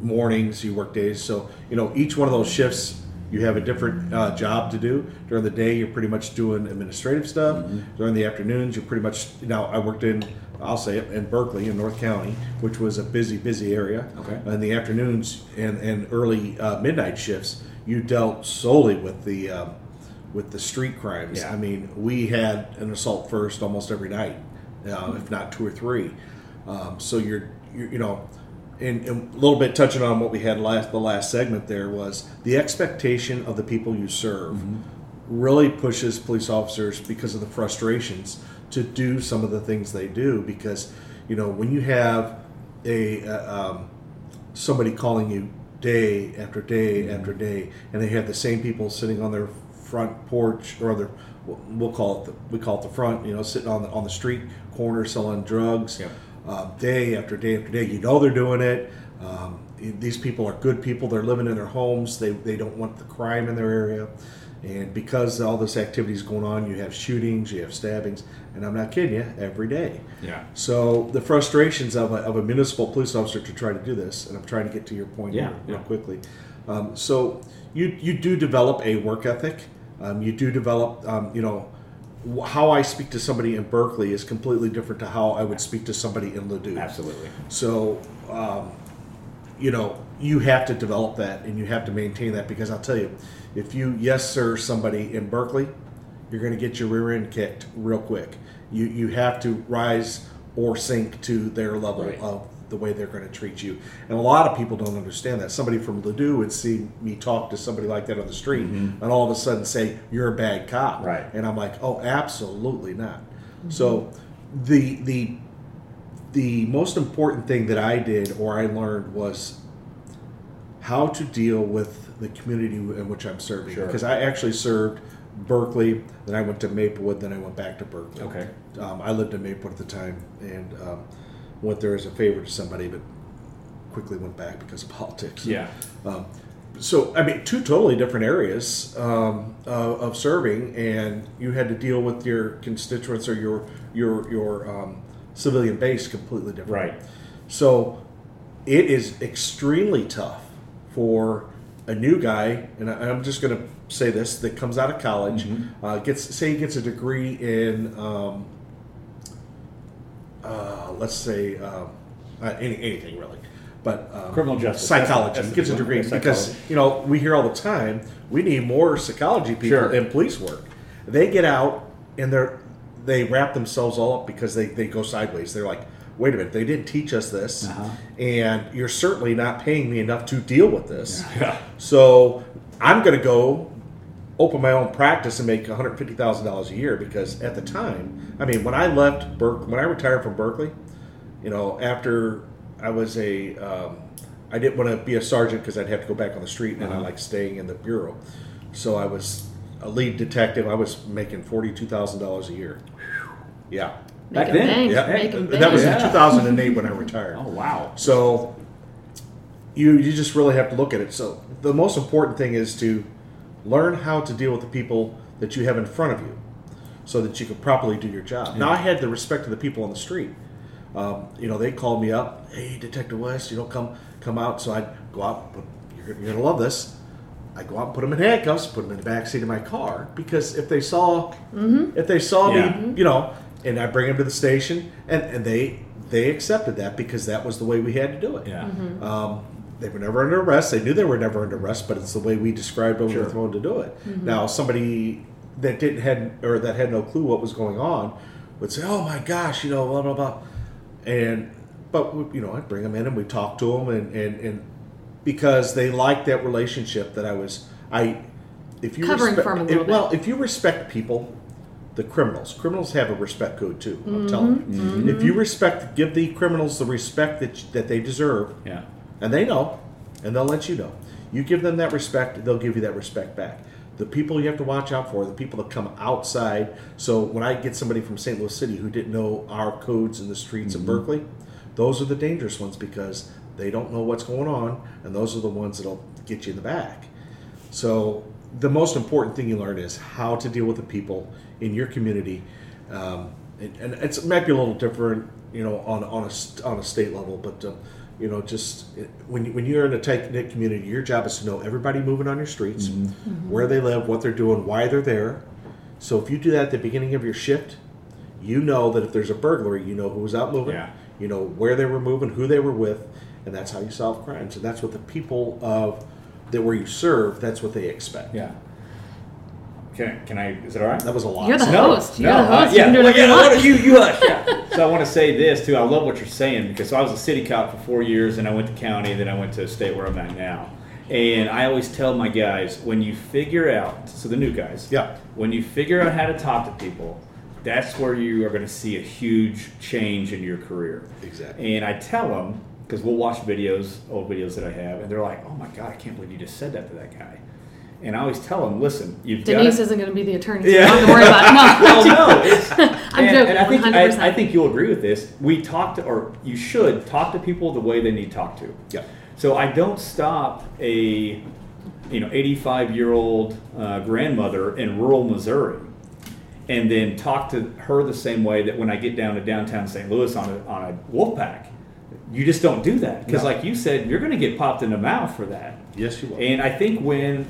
mornings, you work days. So, you know, each one of those shifts, you have a different uh, job to do. During the day, you're pretty much doing administrative stuff. During the afternoons, you're pretty much. Now, I worked in, I'll say it, in Berkeley, in North County, which was a busy, busy area. Okay. In the afternoons and, and early uh, midnight shifts, you dealt solely with the um, with the street crimes. Yeah. I mean, we had an assault first almost every night, uh, if not two or three. Um, so you're, you're you know, and, and a little bit touching on what we had last the last segment there was the expectation of the people you serve really pushes police officers because of the frustrations to do some of the things they do because you know when you have a uh, um, somebody calling you day after day after day, and they have the same people sitting on their front porch or their we'll call it the, we call it the front, you know, sitting on the on the street corner selling drugs, um, day after day after day. You know they're doing it. Um, these people are good people. They're living in their homes. They they don't want the crime in their area. And because all this activity is going on, you have shootings, you have stabbings, and I'm not kidding you, every day. Yeah. So the frustrations of a, of a municipal police officer to try to do this, and I'm trying to get to your point Yeah, here real yeah. quickly. Um, so you you do develop a work ethic. Um, you do develop, um, you know, how I speak to somebody in Berkeley is completely different to how I would speak to somebody in Ladue. Absolutely. So, um, you know, you have to develop that and you have to maintain that because I'll tell you, if you yes sir somebody in Berkeley, you're going to get your rear end kicked real quick. You you have to rise or sink to their level Right. of the way they're going to treat you. And a lot of people don't understand that. Somebody from Ladue would see me talk to somebody like that on the street and all of a sudden say, You're a bad cop. Mm-hmm. Right. And I'm like, Oh, absolutely not. So the the the most important thing that I did or I learned was how to deal with the community in which I'm serving. Sure. Because I actually served Berkeley, then I went to Maplewood, then I went back to Berkeley. Okay. Um, I lived in Maplewood at the time and um, went there as a favor to somebody, but quickly went back because of politics. Yeah. Um, so, I mean, two totally different areas um, uh, of serving, and you had to deal with your constituents or your your your um, civilian base completely different. Right. So, it is extremely tough for a new guy, and I'm just going to say this that comes out of college, uh, gets say he gets a degree in, um, uh, let's say, um, uh, any, anything really, but um, Criminal justice. psychology. That's- that's gets a degree because you know we hear all the time we need more psychology people Sure. in police work. They get out and they're they wrap themselves all up because they, they go sideways. They're like, wait a minute, they didn't teach us this, Uh-huh. and you're certainly not paying me enough to deal with this. Yeah. So I'm going to go open my own practice and make $150,000 a year because at the time, I mean, when I left Berkeley, when I retired from Berkeley, you know, after I was a, um, I didn't want to be a sergeant because I'd have to go back on the street and I Uh-huh. like staying in the bureau. So I was a lead detective. I was making $42,000 a year. Yeah. Back then? bank, Yeah, make 'em that was bank. in 2008 when I retired. Oh wow. So you you just really have to look at it. So the most important thing is to learn how to deal with the people that you have in front of you, so that you can properly do your job. Now I had the respect of the people on the street. Um, you know, they called me up, "Hey, Detective West, you know, come come out." So I'd go out. But you're, you're gonna love this. I go out and put them in handcuffs, put them in the back seat of my car because if they saw, if they saw Yeah. me, you know, and I bring them to the station, and, and they they accepted that because that was the way we had to do it. Yeah. Um, they were never under arrest. They knew they were never under arrest, but it's the way we described over Sure. the phone to do it. Now, somebody that didn't had or that had no clue what was going on would say, "Oh my gosh," you know, blah blah blah, and but you know, I'd bring them in and we talk to them, and and and because they liked that relationship that I was I. If you Covering respect, for 'em a little if- well, if you respect people, the criminals. Criminals have a respect code too. I'm mm-hmm. telling you. Mm-hmm. If you respect, give the criminals the respect that that they deserve, Yeah. and they know, and they'll let you know. You give them that respect, they'll give you that respect back. The people you have to watch out for, the people that come outside. So when I get somebody from St. Louis City who didn't know our codes in the streets of mm-hmm. Berkeley, those are the dangerous ones because they don't know what's going on, and those are the ones that'll get you in the back. So the most important thing you learn is how to deal with the people in your community, um, and, and it's, it might be a little different, you know, on on a on a state level, but um, you know, just when you- when you're in a tight knit community, your job is to know everybody moving on your streets, where they live, what they're doing, why they're there. So if you do that at the beginning of your shift, you know that if there's a burglary, you know who was out moving, Yeah. you know where they were moving, who they were with, and that's how you solve crimes. And that's what the people of that where you serve, that's what they expect. Yeah. Can, can I? Is it all right? That was a lot. You're the No, host. no, You're the uh, host. You yeah, can well, yeah, want. you, you hush. Yeah. so I want to say this too. I love what you're saying because so I was a city cop for four years, and I went to county, then I went to state where I'm at now. And I always tell my guys when you figure out, so the new guys, Yeah. when you figure out how to talk to people, that's where you are going to see a huge change in your career. Exactly. And I tell them because we'll watch videos, old videos that I have, and they're like, "Oh my god, I can't believe you just said that to that guy." And I always tell them, "Listen, you've got Denise isn't going to be the attorney, so Yeah. don't have to worry about it. No. well, no, it's, I'm and, joking, and I think 100%. I, I think you'll agree with this. We talk to, or you should talk to people the way they need talked to. Yeah. So I don't stop a, you know, 85 year old uh, grandmother in rural Missouri, and then talk to her the same way that when I get down to downtown St. Louis on a on a wolf pack. You just don't do that because, No. like you said, you're going to get popped in the mouth for that. Yes, you will. And I think when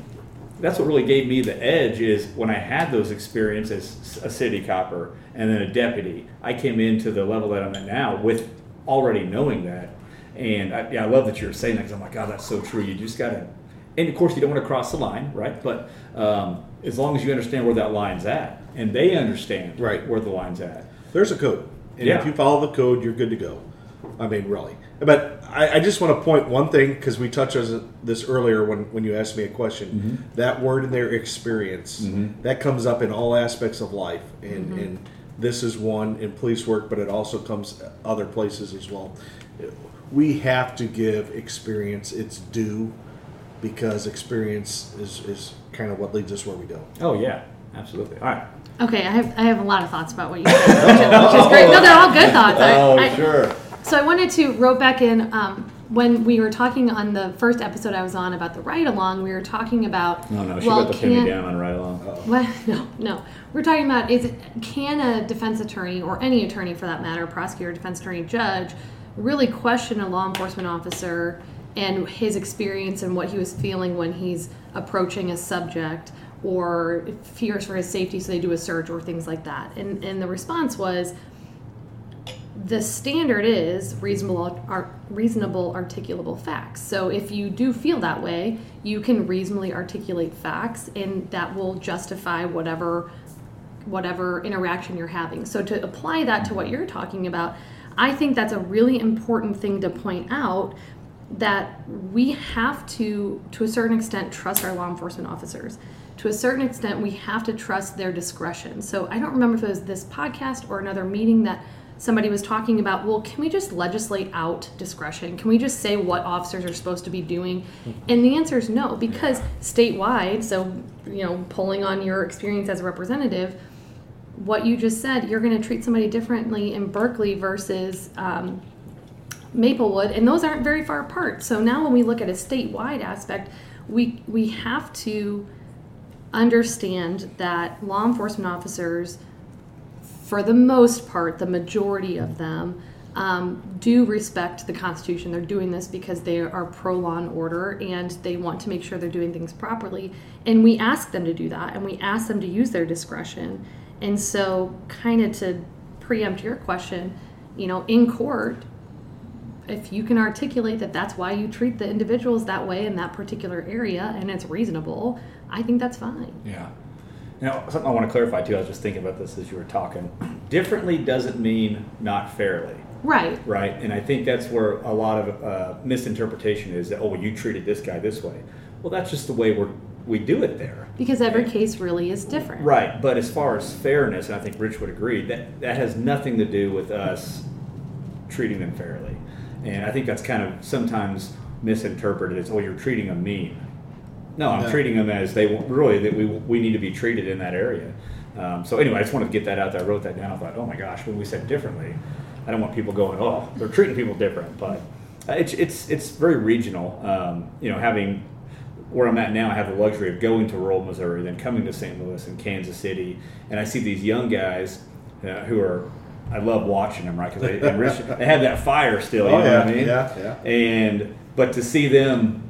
that's what really gave me the edge is when I had those experiences as a city copper and then a deputy. I came into the level that I'm at now with already knowing that. And I, yeah, I love that you're saying that because I'm like, God, that's so true. You just got to, and of course, you don't want to cross the line, right? But um, as long as you understand where that line's at and they understand Right. where the line's at. There's a code. And Yeah. if you follow the code, you're good to go. I mean, really. But I, I just want to point one thing because we touched on this earlier when, when you asked me a question. Mm-hmm. That word in there, experience, that comes up in all aspects of life. And, and this is one in police work, but it also comes other places as well. We have to give experience its due because experience is, is kind of what leads us where we go. Oh, yeah, absolutely. All right. Okay, I have I have a lot of thoughts about what you said, which is, which is great. No, they're all good thoughts. I- Oh, I- sure. So I wanted to rope back in um, when we were talking on the first episode I was on about the ride along. We were talking about No, no, she well, got the pin down on right along. What? No, no. We're talking about is can a defense attorney or any attorney for that matter, prosecutor, defense attorney, judge, really question a law enforcement officer and his experience and what he was feeling when he's approaching a subject or fears for his safety, so they do a search or things like that. And and the response was the standard is reasonable reasonable articulable facts. So if you do feel that way, you can reasonably articulate facts and that will justify whatever whatever interaction you're having. So to apply that to what you're talking about, I think that's a really important thing to point out that we have to to a certain extent trust our law enforcement officers. To a certain extent we have to trust their discretion. So I don't remember if it was this podcast or another meeting that somebody was talking about, well, can we just legislate out discretion? Can we just say what officers are supposed to be doing? And the answer is no, because statewide, so, you know, pulling on your experience as a representative, what you just said, you're going to treat somebody differently in Berkeley versus um, Maplewood, and those aren't very far apart. So now, when we look at a statewide aspect, we we have to understand that law enforcement officers, for the most part, the majority of them, um, do respect the Constitution. They're doing this because they are pro law and order and they want to make sure they're doing things properly. And we ask them to do that and we ask them to use their discretion. And so, kind of to preempt your question, you know, in court, if you can articulate that that's why you treat the individuals that way in that particular area and it's reasonable, I think that's fine. Yeah. Now, something I want to clarify too, I was just thinking about this as you were talking. Differently doesn't mean not fairly, Right. right? And I think that's where a lot of uh, misinterpretation is that, oh, well, you treated this guy this way. Well, that's just the way we're, we do it there. Because every case really is different. Right, but as far as fairness, and I think Rich would agree, that, that has nothing to do with us treating them fairly. And I think that's kind of sometimes misinterpreted as, oh, you're treating them mean. No, I'm No. treating them as they really that we, we need to be treated in that area. Um, so anyway, I just wanted to get that out there. I wrote that down. I thought, oh my gosh, when we said differently, I don't want people going, oh, they're treating people different. But uh, it's it's it's very regional. Um, you know, having where I'm at now, I have the luxury of going to rural Missouri, then coming to St. Louis and Kansas City, and I see these young guys uh, who are. I love watching them, right? Because they, they, have that fire still. You Oh, know yeah, what I mean? yeah, yeah. And but to see them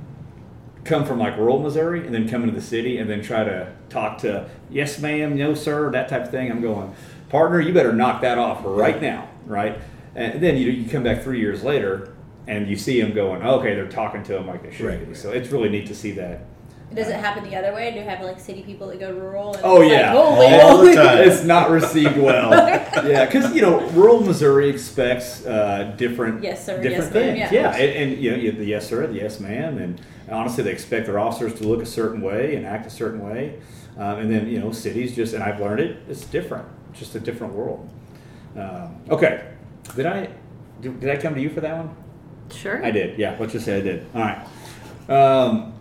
come from like rural Missouri and then come into the city and then try to talk to yes ma'am, no sir, that type of thing, I'm going, partner, you better knock that off right now, right? And then you, you come back three years later and you see them going, okay, they're talking to them like they should Right. be. So it's really neat to see that. Does it happen the other way? Do you have like city people that go rural? And Oh yeah, like, oh, All the time. it's not received well. yeah, because you know, rural Missouri expects uh, different, Yes, sir, different yes, ma'am, things. yeah. and, and you know, the yes sir, the yes ma'am, and honestly, they expect their officers to look a certain way and act a certain way. Um, and then you know, cities just, and I've learned it, it's different, just a different world. Um, okay, did I did, did I come to you for that one? Sure. I did. Yeah, let's just say I did. All right. Um,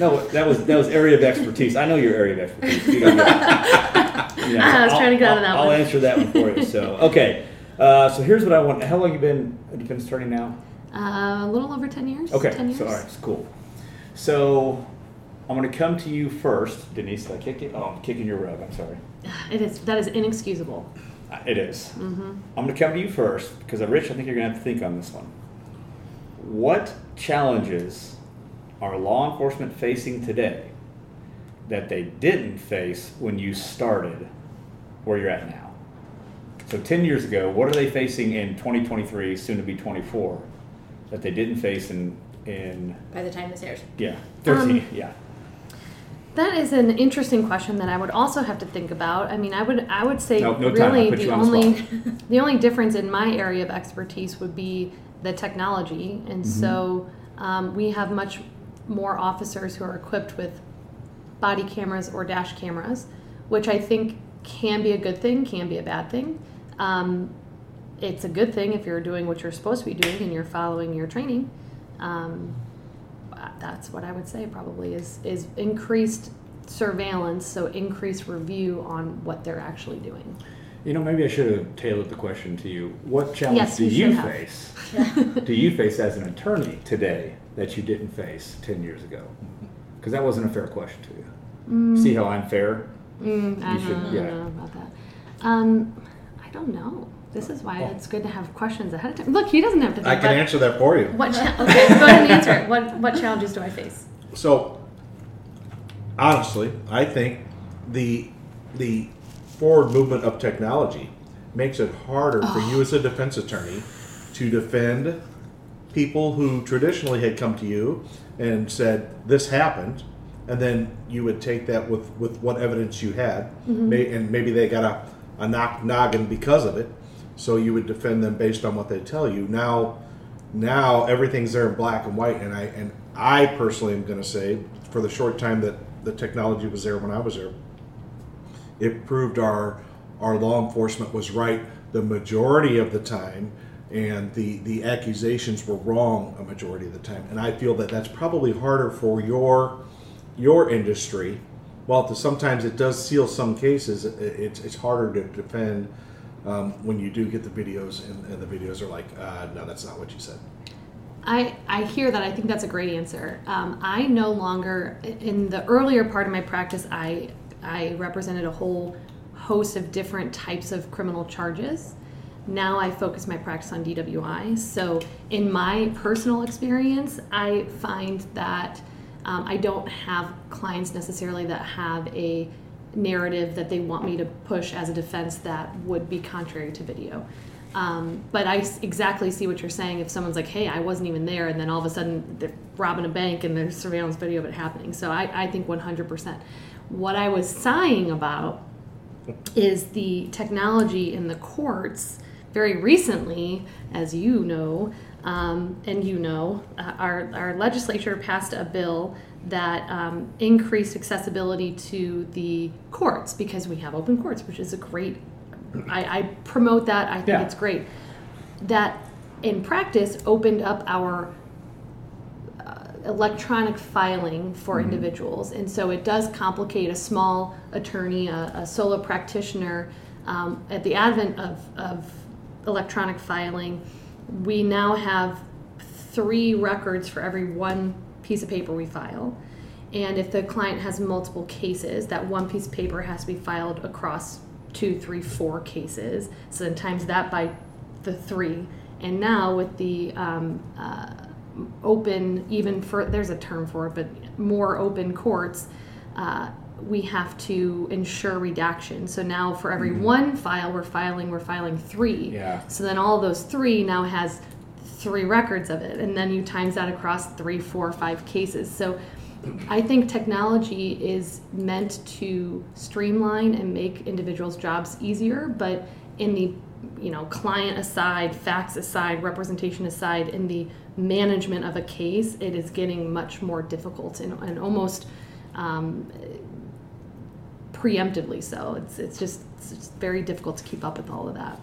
no, that was that was area of expertise. I know your area of expertise. You get- Yeah, I was so trying to get I'll- out of that I'll one. answer that one for you. So, okay. Uh, so here's what I want. How long you been a defense attorney now? Uh, a little over 10 years. Okay. 10 years. So all right, it's cool. So I'm going to come to you first, Denise. Did I kick it? Oh, I'm kicking your rug. I'm sorry. It is. That is inexcusable. Uh, It is. Mm-hmm. I'm going to come to you first because, uh, Rich, I think you're going to have to think on this one. What challenges are law enforcement facing today that they didn't face when you started where you're at now? So, 10 years ago, what are they facing in 2023, soon to be 24, that they didn't face in, in By the time this airs. yeah, 13, Um, yeah. That is an interesting question that I would also have to think about. I mean, I would I would say No- no really the on the only the only difference in my area of expertise would be the technology, and Mm-hmm. so um, we have much more officers who are equipped with body cameras or dash cameras, which I think can be a good thing, can be a bad thing. Um, it's a good thing if you're doing what you're supposed to be doing and you're following your training. Um, that's what I would say probably is is increased surveillance, so increased review on what they're actually doing. You know, maybe I should have tailored the question to you. What challenge Yes, do you you, face? do you face as an attorney today that you didn't face 10 years ago? Because that wasn't a fair question to you. See how I'm fair? Mm, I You don't, should- I don't know about that. Um, I don't know. This is why it's good to have questions ahead of time. Look, he doesn't have to think. I can answer that for you. What? Cha- okay, go ahead and answer it. What What challenges do I face? So, honestly, I think the the forward movement of technology makes it harder for you as a defense attorney to defend people who traditionally had come to you and said this happened, and then you would take that with with what evidence you had, mm-hmm. may, and maybe they got a a knock noggin because of it, so you would defend them based on what they tell you. Now, now everything's there in black and white, and I and I personally am going to say, for the short time that the technology was there when I was there, it proved our our law enforcement was right the majority of the time and the the accusations were wrong a majority of the time and i feel that that's probably harder for your your industry while sometimes it does seal some cases, it, it's, it's harder to defend um, when you do get the videos and, and the videos are like, uh, no, that's not what you said. I, I hear that. I think that's a great answer. Um, I no longer, in the earlier part of my practice, I, I represented a whole host of different types of criminal charges. Now I focus my practice on DWI. So, in my personal experience, I find that um, I don't have clients necessarily that have a narrative that they want me to push as a defense that would be contrary to video. Um, but I exactly see what you're saying. If someone's like, "Hey, I wasn't even there," and then all of a sudden they're robbing a bank and there's surveillance video of it happening, so I, I think 100%. What I was sighing about is the technology in the courts. Very recently, as you know, um, and you know, uh, our, our legislature passed a bill that um, increased accessibility to the courts because we have open courts, which is a great. I, I promote that. I think Yeah. it's great. That in practice opened up our uh, electronic filing for individuals, and so it does complicate a small attorney, a, a solo practitioner. Um, at the advent of, of electronic filing, we now have three records for every one piece of paper we file. And if the client has multiple cases, that one piece of paper has to be filed across two, three, four cases. So then times that by the three. And now with the um, uh, open, even for there's a term for it, but more open courts, uh, we have to ensure redaction. So now for every one file we're filing, we're filing three. Yeah. So then all those three now has three records of it, and then you times that across three, four, five cases. So I think technology is meant to streamline and make individuals' jobs easier, but in the you know client aside, facts aside, representation aside, in the management of a case, it is getting much more difficult and, and almost um, preemptively so. It's it's just it's just very difficult to keep up with all of that.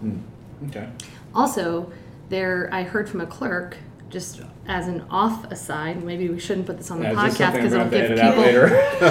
Okay. Also, there I heard from a clerk, just as an off aside, maybe we shouldn't put this on the Yeah, podcast because it'll give have to edit out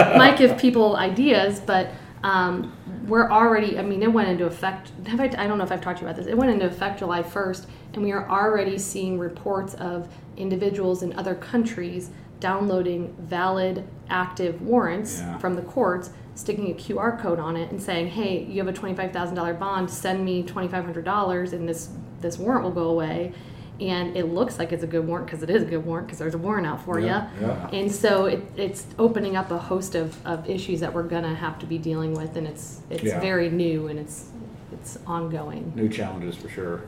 people might give people ideas, but um, we're already. I mean, it went into effect. Have I? I don't know if I've talked to you about this. It went into effect July first, and we are already seeing reports of individuals in other countries downloading valid, active warrants Yeah. from the courts, sticking a QR code on it, and saying, "Hey, you have a twenty-five thousand dollar bond. Send me twenty-five hundred dollars, and this this warrant will go away." And it looks like it's a good warrant because it is a good warrant because there's a warrant out for Yeah, you. yeah. And so it, it's opening up a host of, of issues that we're gonna have to be dealing with, and it's it's Yeah. very new and it's it's ongoing. New challenges for sure,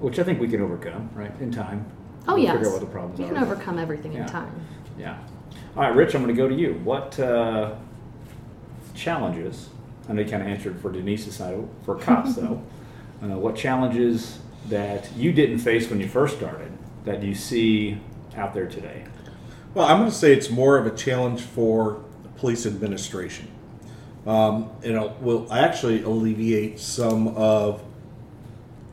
which I think we can overcome, right, in time. Oh yes, Figure out what the problems we are. can overcome everything Yeah. in time. Yeah. All right, Rich, I'm going to go to you. What uh, challenges? I know you kind of answered for Denise's side for cops, though. Uh, what challenges that you didn't face when you first started that you see out there today? Well, I'm going to say it's more of a challenge for the police administration. Um, and it will actually alleviate some of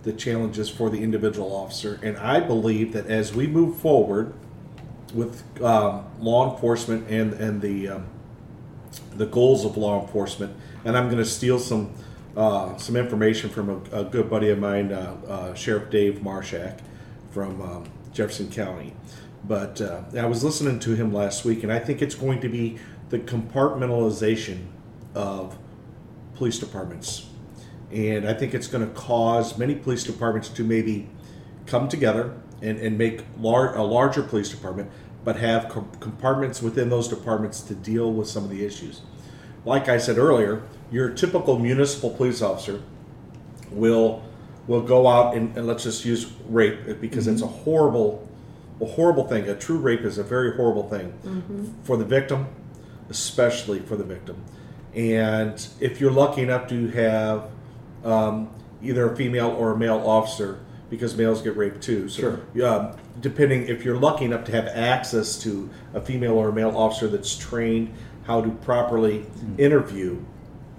the challenges for the individual officer. And I believe that as we move forward with um, law enforcement and and the um, the goals of law enforcement, and I'm going to steal some uh, some information from a, a good buddy of mine, uh, uh, Sheriff Dave Marshak from um, Jefferson County. But uh, I was listening to him last week, and I think it's going to be the compartmentalization of police departments. And I think it's going to cause many police departments to maybe come together and, and make lar- a larger police department, but have com- compartments within those departments to deal with some of the issues. Like I said earlier, your typical municipal police officer will will go out and, and let's just use rape because it's a horrible a horrible thing. A true rape is a very horrible thing for the victim, especially for the victim. And if you're lucky enough to have um, either a female or a male officer, because males get raped too. So, um, depending if you're lucky enough to have access to a female or a male officer that's trained how to properly interview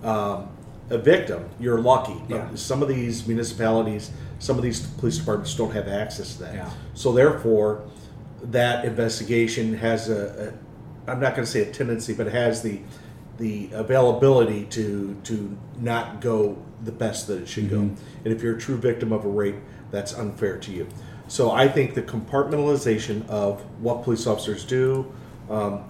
um, a victim, you're lucky. But Yeah. some of these municipalities, some of these police departments don't have access to that. Yeah. So therefore, that investigation has a, I'm not going to say a tendency, but has the the availability to to not go the best that it should go. And if you're a true victim of a rape, that's unfair to you. So I think the compartmentalization of what police officers do. Um,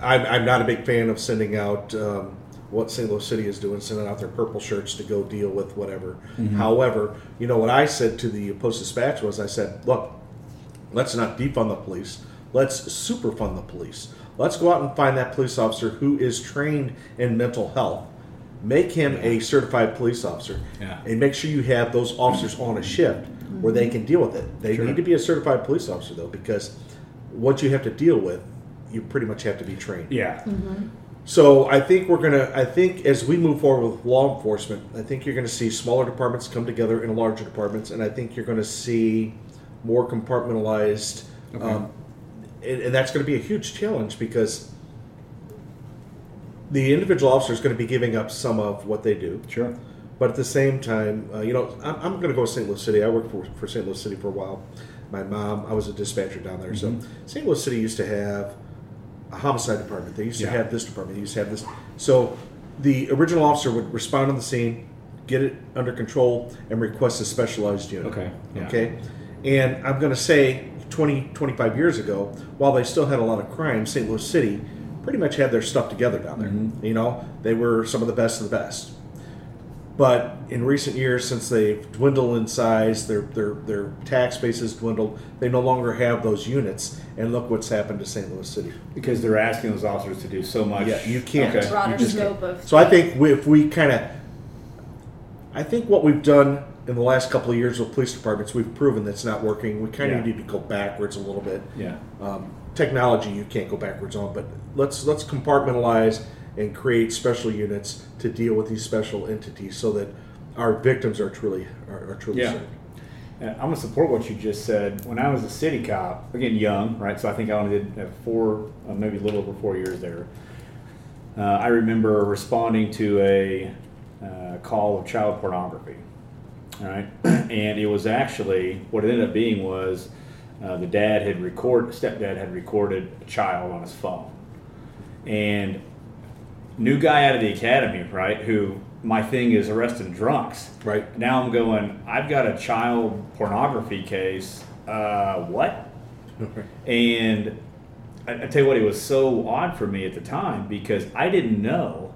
I'm, I'm not a big fan of sending out um, what St. Louis City is doing, sending out their purple shirts to go deal with whatever. However, you know what I said to the Post Dispatch was, I said, look, let's not defund the police. Let's superfund the police. Let's go out and find that police officer who is trained in mental health. Make him a certified police officer. Yeah. And make sure you have those officers on a shift where they can deal with it. They Sure. need to be a certified police officer though, because what you have to deal with, you pretty much have to be trained. Yeah. So I think we're gonna. I think as we move forward with law enforcement, I think you're gonna see smaller departments come together in larger departments, and I think you're gonna see more compartmentalized. Um, and, and that's going to be a huge challenge because the individual officer is going to be giving up some of what they do. Sure. But at the same time, uh, you know, I'm, I'm going to go to St. Louis City. I worked for, for St. Louis City for a while. My mom, I was a dispatcher down there. So St. Louis City used to have a homicide department. They used to have this department. They used to have this. So the original officer would respond on the scene, get it under control, and request a specialized unit. Okay, yeah. Okay. And I'm going to say 20, 25 years ago, while they still had a lot of crime, St. Louis City pretty much had their stuff together down there. Mm-hmm. You know, they were some of the best of the best. But in recent years, since they've dwindled in size, their their their tax base has dwindled. They no longer have those units, and look what's happened to St. Louis City. Because they're asking those officers to do so much. Yeah, you can't. Okay. Broader You just scope can't. of- So I think we, if we kind of, I think what we've done in the last couple of years with police departments, we've proven that's not working. We kind of Yeah. need to go backwards a little bit. Yeah. Um, technology you can't go backwards on, but let's let's compartmentalize and create special units to deal with these special entities so that our victims are truly are, are truly Yeah. served. And I'm gonna support what you just said. When I was a city cop, again young, right? So I think I only did uh, four, uh, maybe a little over four years there. Uh, I remember responding to a uh, call of child pornography. All right, and it was actually what it ended up being was uh, the dad had record, stepdad had recorded a child on his phone, and new guy out of the academy, right? Who my thing is arresting drunks. Right. Now I'm going, I've got a child pornography case. Uh, what? And I, I tell you what, it was so odd for me at the time because I didn't know,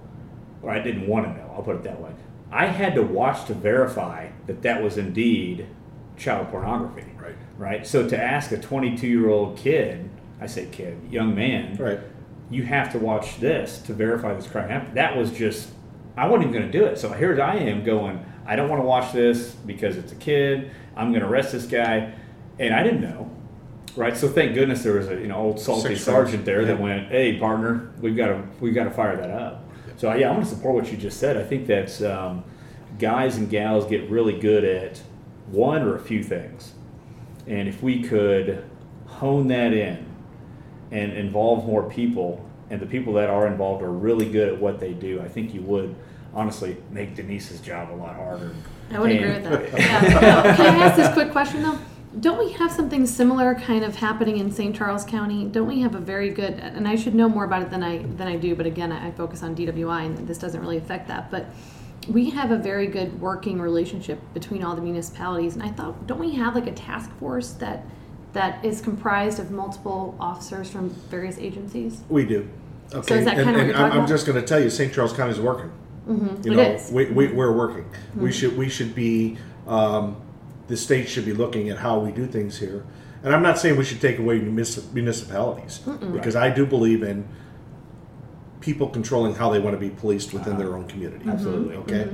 or I didn't want to know, I'll put it that way. I had to watch to verify that that was indeed child pornography. Right. Right? So to ask a 22 year old kid, I say kid, young man, Right. You have to watch this to verify this crime happened. That was just, I wasn't even going to do it. So here I am going, I don't want to watch this because it's a kid. I'm going to arrest this guy. And I didn't know. Right. So thank goodness there was a, you know, old salty Six sergeant there that went, hey, partner, we've got to, we've got to fire that up. So yeah, I'm going to support what you just said. I think that's, um, guys and gals get really good at one or a few things. And if we could hone that in and involve more people, and the people that are involved are really good at what they do, I think you would honestly make Denise's job a lot harder. I would agree with that. Yeah. Can I ask this quick question though? Don't we have something similar kind of happening in St. Charles County? Don't we have a very good and I should know more about it than I than I do, but again I focus on DWI and this doesn't really affect that. But we have a very good working relationship between all the municipalities and I thought don't we have like a task force that that is comprised of multiple officers from various agencies? We do. Okay. So is that and, kinda what and you're I'm, I'm about? just going to tell you, St. Charles County is working. Mm-hmm. You It know, is. We, we, mm-hmm. we're working. We mm-hmm. should we should be um, the state should be looking at how we do things here. And I'm not saying we should take away munis- municipalities because I do believe in people controlling how they want to be policed within their uh-huh. own community. Mm-hmm, Absolutely. Okay.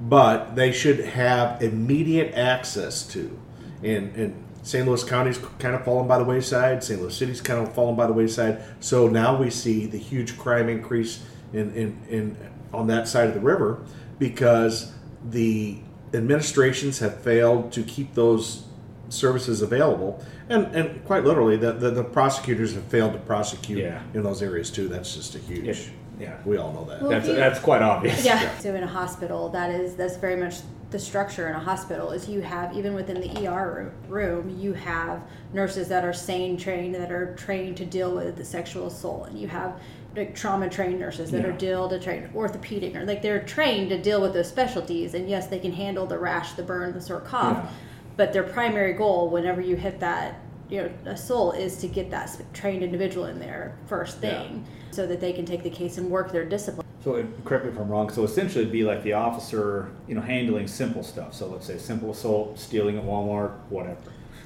But they should have immediate access to, and and St. Louis County's kind of fallen by the wayside. St. Louis City's kind of fallen by the wayside. So now we see the huge crime increase in in, in on that side of the river because the administrations have failed to keep those services available and and quite literally the, the, the prosecutors have failed to prosecute Yeah. in those areas too that's just a huge Yeah. Yeah. we all know that Well, That's, you- that's quite obvious. Yeah. So in a hospital, that is that's very much the structure in a hospital is you have even within the ER room you have nurses that are SANE trained that are trained to deal with the sexual assault and you have like trauma trained nurses that Yeah. are deal to train orthopedic or like they're trained to deal with those specialties and yes they can handle the rash the burn the sore cough Yeah. but their primary goal whenever you hit that you know assault is to get that trained individual in there first Yeah. thing so that they can take the case and work their discipline So it- correct me if I'm wrong. So essentially, it'd be like the officer, you know, handling simple stuff. So let's say simple assault, stealing at Walmart, whatever.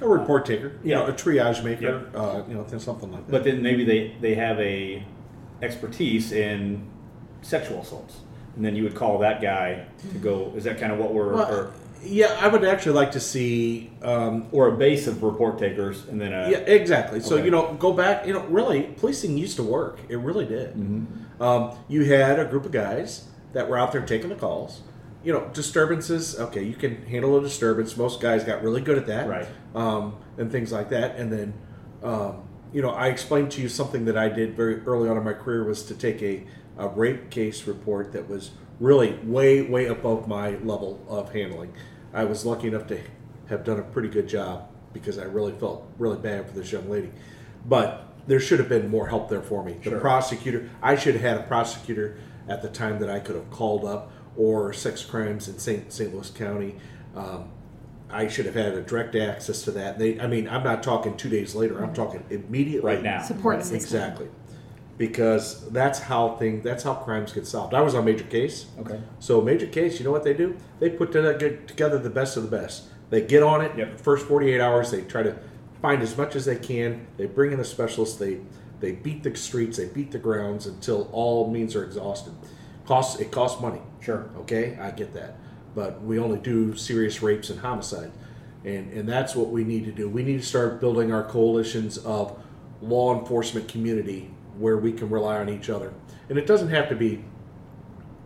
A report taker, you Yeah. know, a triage maker, Yeah. uh, you know, th- something like that. But then maybe they they have a expertise in sexual assaults, and then you would call that guy to go. Is that kind of what we're Well, or, yeah, I would actually like to see um, or a base of report takers, and then a Yeah, exactly. So Okay. you know, go back. You know, really, policing used to work. It really did. Mm-hmm. Um, you had a group of guys that were out there taking the calls. You know, disturbances. Okay, you can handle a disturbance. Most guys got really good at that, Right. Um, and things like that. And then, um, you know, I explained to you something that I did very early on in my career was to take a, a rape case report that was really way, way above my level of handling. I was lucky enough to have done a pretty good job because I really felt really bad for this young lady. But there should have been more help there for me. The Sure. prosecutor, I should have had a prosecutor at the time that I could have called up, or sex crimes in St. St. Louis County. Um, I should have had a direct access to that. They, I mean, I'm not talking two days later. I'm talking immediately. right now. Support Right. system. Exactly, because that's how thing. That's how crimes get solved. I was on major case. Okay. So major case, you know what they do? They put together together the best of the best. They get on it. Yep. First 48 hours, they try to find as much as they can. They bring in a specialist. They they beat the streets. They beat the grounds until all means are exhausted. Costs it costs money. Sure. Okay, I get that, but we only do serious rapes and homicide, and and that's what we need to do. We need to start building our coalitions of law enforcement community where we can rely on each other, and it doesn't have to be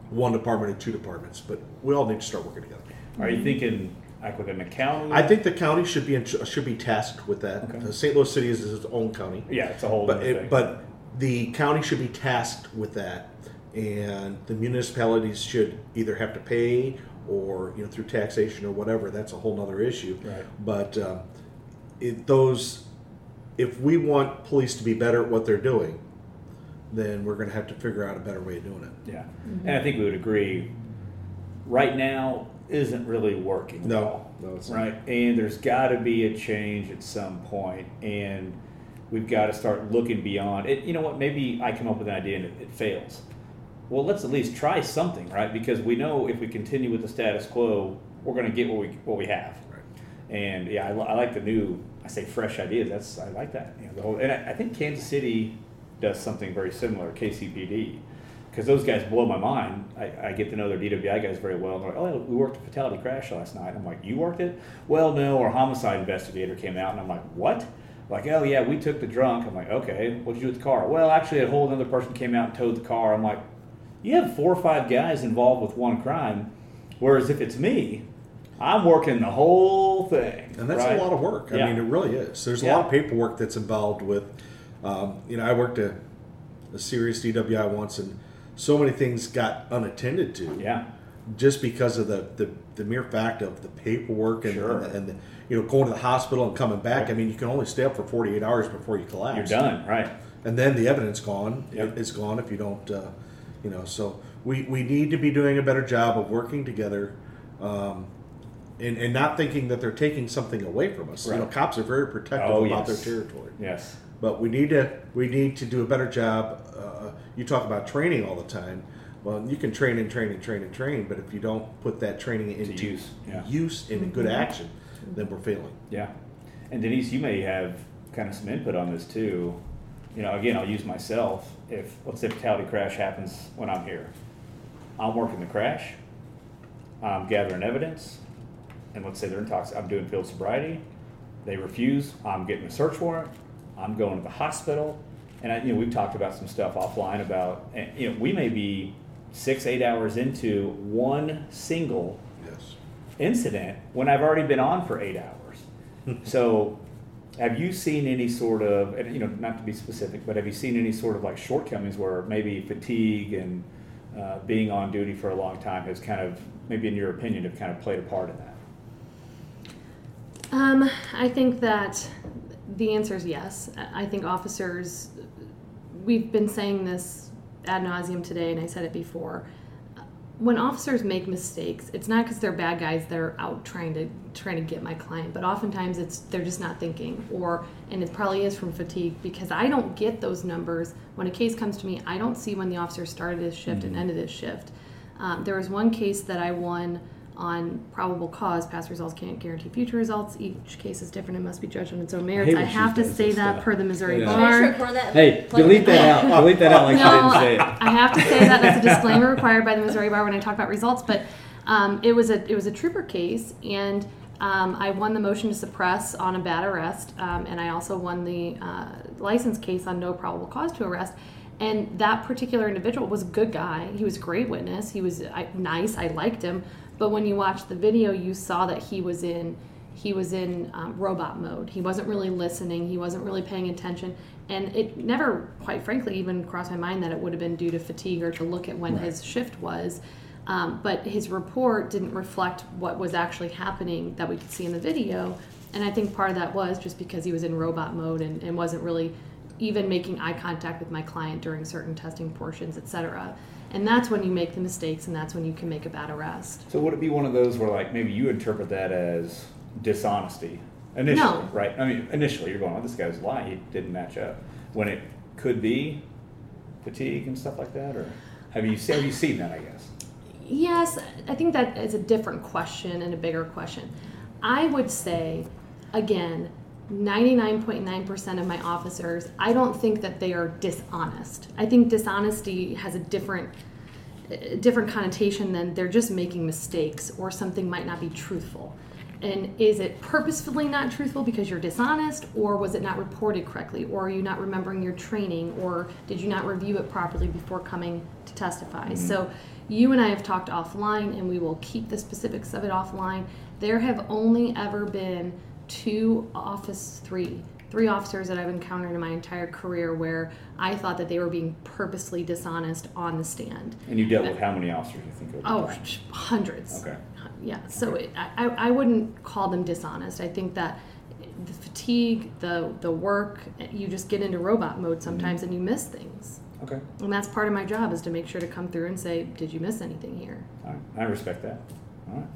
one department or two departments, but we all need to start working together. Are you thinking like within the county? I think the county should be in, should be tasked with that. Okay. Uh, St. Louis City is its own county. Yeah, it's a whole. But it, thing. but the county should be tasked with that, and the municipalities should either have to pay or you know through taxation or whatever. That's a whole nother issue. Right. But um, it, those, if we want police to be better at what they're doing, then we're going to have to figure out a better way of doing it. Yeah, and I think we would agree. Right now isn't really working. No, well, no, it's not. right. And there's got to be a change at some point, and we've got to start looking beyond. It, you know what? Maybe I come up with an idea and it, it fails. Well, let's at least try something, right? Because we know if we continue with the status quo, we're going to get what we what we have. Right. And yeah, I, I like the new. I say fresh ideas. That's I like that. You know, the whole, and I, I think Kansas City does something very similar. KCPD, because those guys blow my mind. I, I get to know their DWI guys very well. They're like, oh, we worked a fatality crash last night. I'm like, you worked it? Well, no. Our homicide investigator came out, and I'm like, what? Like, oh yeah, we took the drunk. I'm like, okay. What'd you do with the car? Well, actually, a whole other person came out and towed the car. I'm like, you have four or five guys involved with one crime, whereas if it's me, I'm working the whole thing. And that's right? a lot of work. I Yeah. mean, it really is. There's a Yeah. lot of paperwork that's involved with, um, you know, I worked a, a serious DWI once, and so many things got unattended to. Yeah. Just because of the, the, the mere fact of the paperwork and, Sure. and, the, and the, you know, going to the hospital and coming back. I mean, you can only stay up for 48 hours before you collapse. You're done, right? And then the evidence gone. Yep. It's gone if you don't, uh, you know. So we, we need to be doing a better job of working together, um, and, and not thinking that they're taking something away from us. You know, cops are very protective Oh, about yes. their territory. Yes. But we need to we need to do a better job. You talk about training all the time. Well, you can train and train and train and train, but if you don't put that training into use, yeah. use into good mm-hmm. action, then we're failing. Yeah. And Denise, you may have kind of some input on this too. You know, again, I'll use myself. If let's say fatality crash happens when I'm here, I'm working the crash. I'm gathering evidence, and let's say they're intoxicated. I'm doing field sobriety. They refuse. I'm getting a search warrant. I'm going to the hospital, and I, you know we've talked about some stuff offline about you know we may be six eight hours into one single Yes. incident when I've already been on for eight hours. so, have you seen any sort of, and, you know, not to be specific, but have you seen any sort of like shortcomings where maybe fatigue and uh, being on duty for a long time has kind of, maybe in your opinion, have kind of played a part in that? Um, I think that the answer is yes. I think officers, we've been saying this ad nauseum today, and I said it before. When officers make mistakes, it's not because they're bad guys that are out trying to trying to get my client, but oftentimes it's they're just not thinking, or and it probably is from fatigue because I don't get those numbers when a case comes to me. I don't see when the officer started his shift and ended his shift. Um, there was one case that I won on probable cause. Past results can't guarantee future results. Each case is different and must be judged on its own merits. hate I have to say this that stuff. per the Missouri Yeah. Can I just Bar. record that? Hey, delete that out. Delete that out like she No, didn't say it. I have to say that that's a disclaimer required by the Missouri Bar when I talk about results. But um, it was a it was a trooper case, and um, I won the motion to suppress on a bad arrest, um, and I also won the uh, license case on no probable cause to arrest. And that particular individual was a good guy. He was a great witness. He was I, nice. I liked him. But when you watched the video, you saw that he was in he was in um, robot mode. He wasn't really listening. He wasn't really paying attention. And it never, quite frankly, even crossed my mind that it would have been due to fatigue or to look at when his shift was. Um, but his report didn't reflect what was actually happening that we could see in the video. And I think part of that was just because he was in robot mode and, and wasn't really even making eye contact with my client during certain testing portions, et cetera. And that's when you make the mistakes and that's when you can make a bad arrest. So would it be one of those where like maybe you interpret that as dishonesty initially, No. right? I mean, initially you're going, "Oh, this guy's lying. He didn't match up." When it could be fatigue and stuff like that, or have you have you seen that? I guess. Yes, I think that is a different question and a bigger question. I would say, again, 99.9% of my officers, I don't think that they are dishonest. I think dishonesty has a different a different connotation than they're just making mistakes or something might not be truthful. And is it purposefully not truthful because you're dishonest, or was it not reported correctly, or are you not remembering your training, or did you not review it properly before coming to testify? Mm-hmm. So, you and I have talked offline, and we will keep the specifics of it offline. There have only ever been two office, three, three officers that I've encountered in my entire career where I thought that they were being purposely dishonest on the stand. And you dealt with how many officers you think? over Oh, time? hundreds. Okay. Yeah, so it, I, I wouldn't call them dishonest. I think that the fatigue, the the work, you just get into robot mode sometimes mm-hmm. and you miss things. Okay. And that's part of my job is to make sure to come through and say, did you miss anything here? All right. I respect that. All right.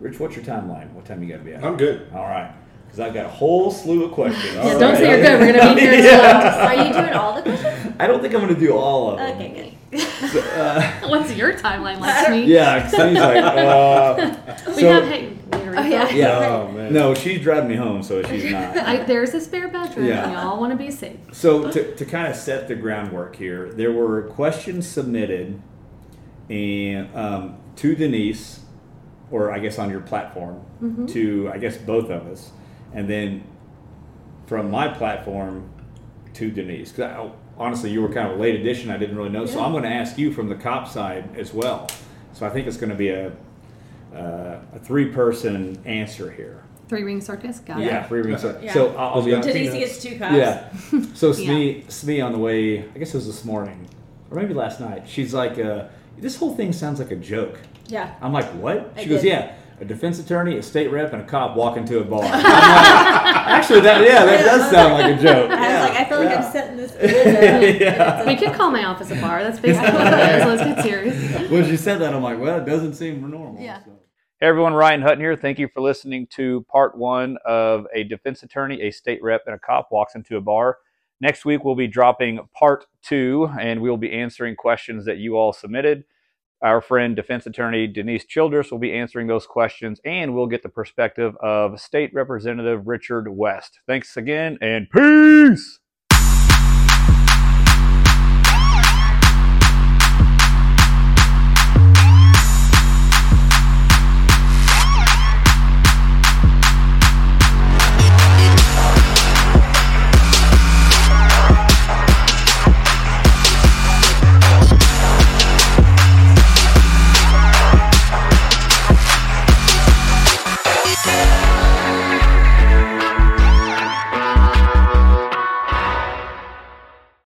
Rich, what's your timeline? What time you got to be out? I'm good. All right. Because I've got a whole slew of questions. Yeah, don't say you're good. We're gonna be here until Yeah. Are you doing all the questions? I don't think I'm going to do all of them. Okay, good. What's your timeline like, me? Yeah, 'cause he's like, uh, We so- have hey, later Oh, yeah. Yeah. Oh, man. No, she's driving me home, so she's not. I, there's a spare bedroom. Yeah. We all want to be safe. So to, to kind of set the groundwork here, there were questions submitted, and um, to Denise, or I guess on your platform, Mm-hmm. to I guess both of us, and then from my platform to Denise. 'Cause I, honestly, you were kind of a late addition. I didn't really know, so I'm going to ask you from the cop side as well. So I think it's going to be a uh, a three person answer here. Three ring circus. Got Yeah, it. three ring circus. Yeah. so I'll, I'll be honest. Denise gets two cops. Yeah. So Yeah. Smee, Smee on the way, I guess it was this morning, or maybe last night. She's like, uh, "This whole thing sounds like a joke." Yeah. I'm like, "What?" I She goes, did. "Yeah, a defense attorney, a state rep, and a cop walk into a bar." Like, Actually, that yeah, that does sound like a joke. I was like, I feel like Yeah. I'm setting this. Good Yeah. We could call my office a bar. That's basically what it is. Let's get serious. when she said that, I'm like, well, it doesn't seem normal. Yeah. So. Hey everyone, Ryan Hutton here. Thank you for listening to part one of a defense attorney, a state rep, and a cop walks into a bar. Next week we'll be dropping part two, and we'll be answering questions that you all submitted. Our friend defense attorney Denise Childress will be answering those questions, and we'll get the perspective of State Representative Richard West. Thanks again, and peace.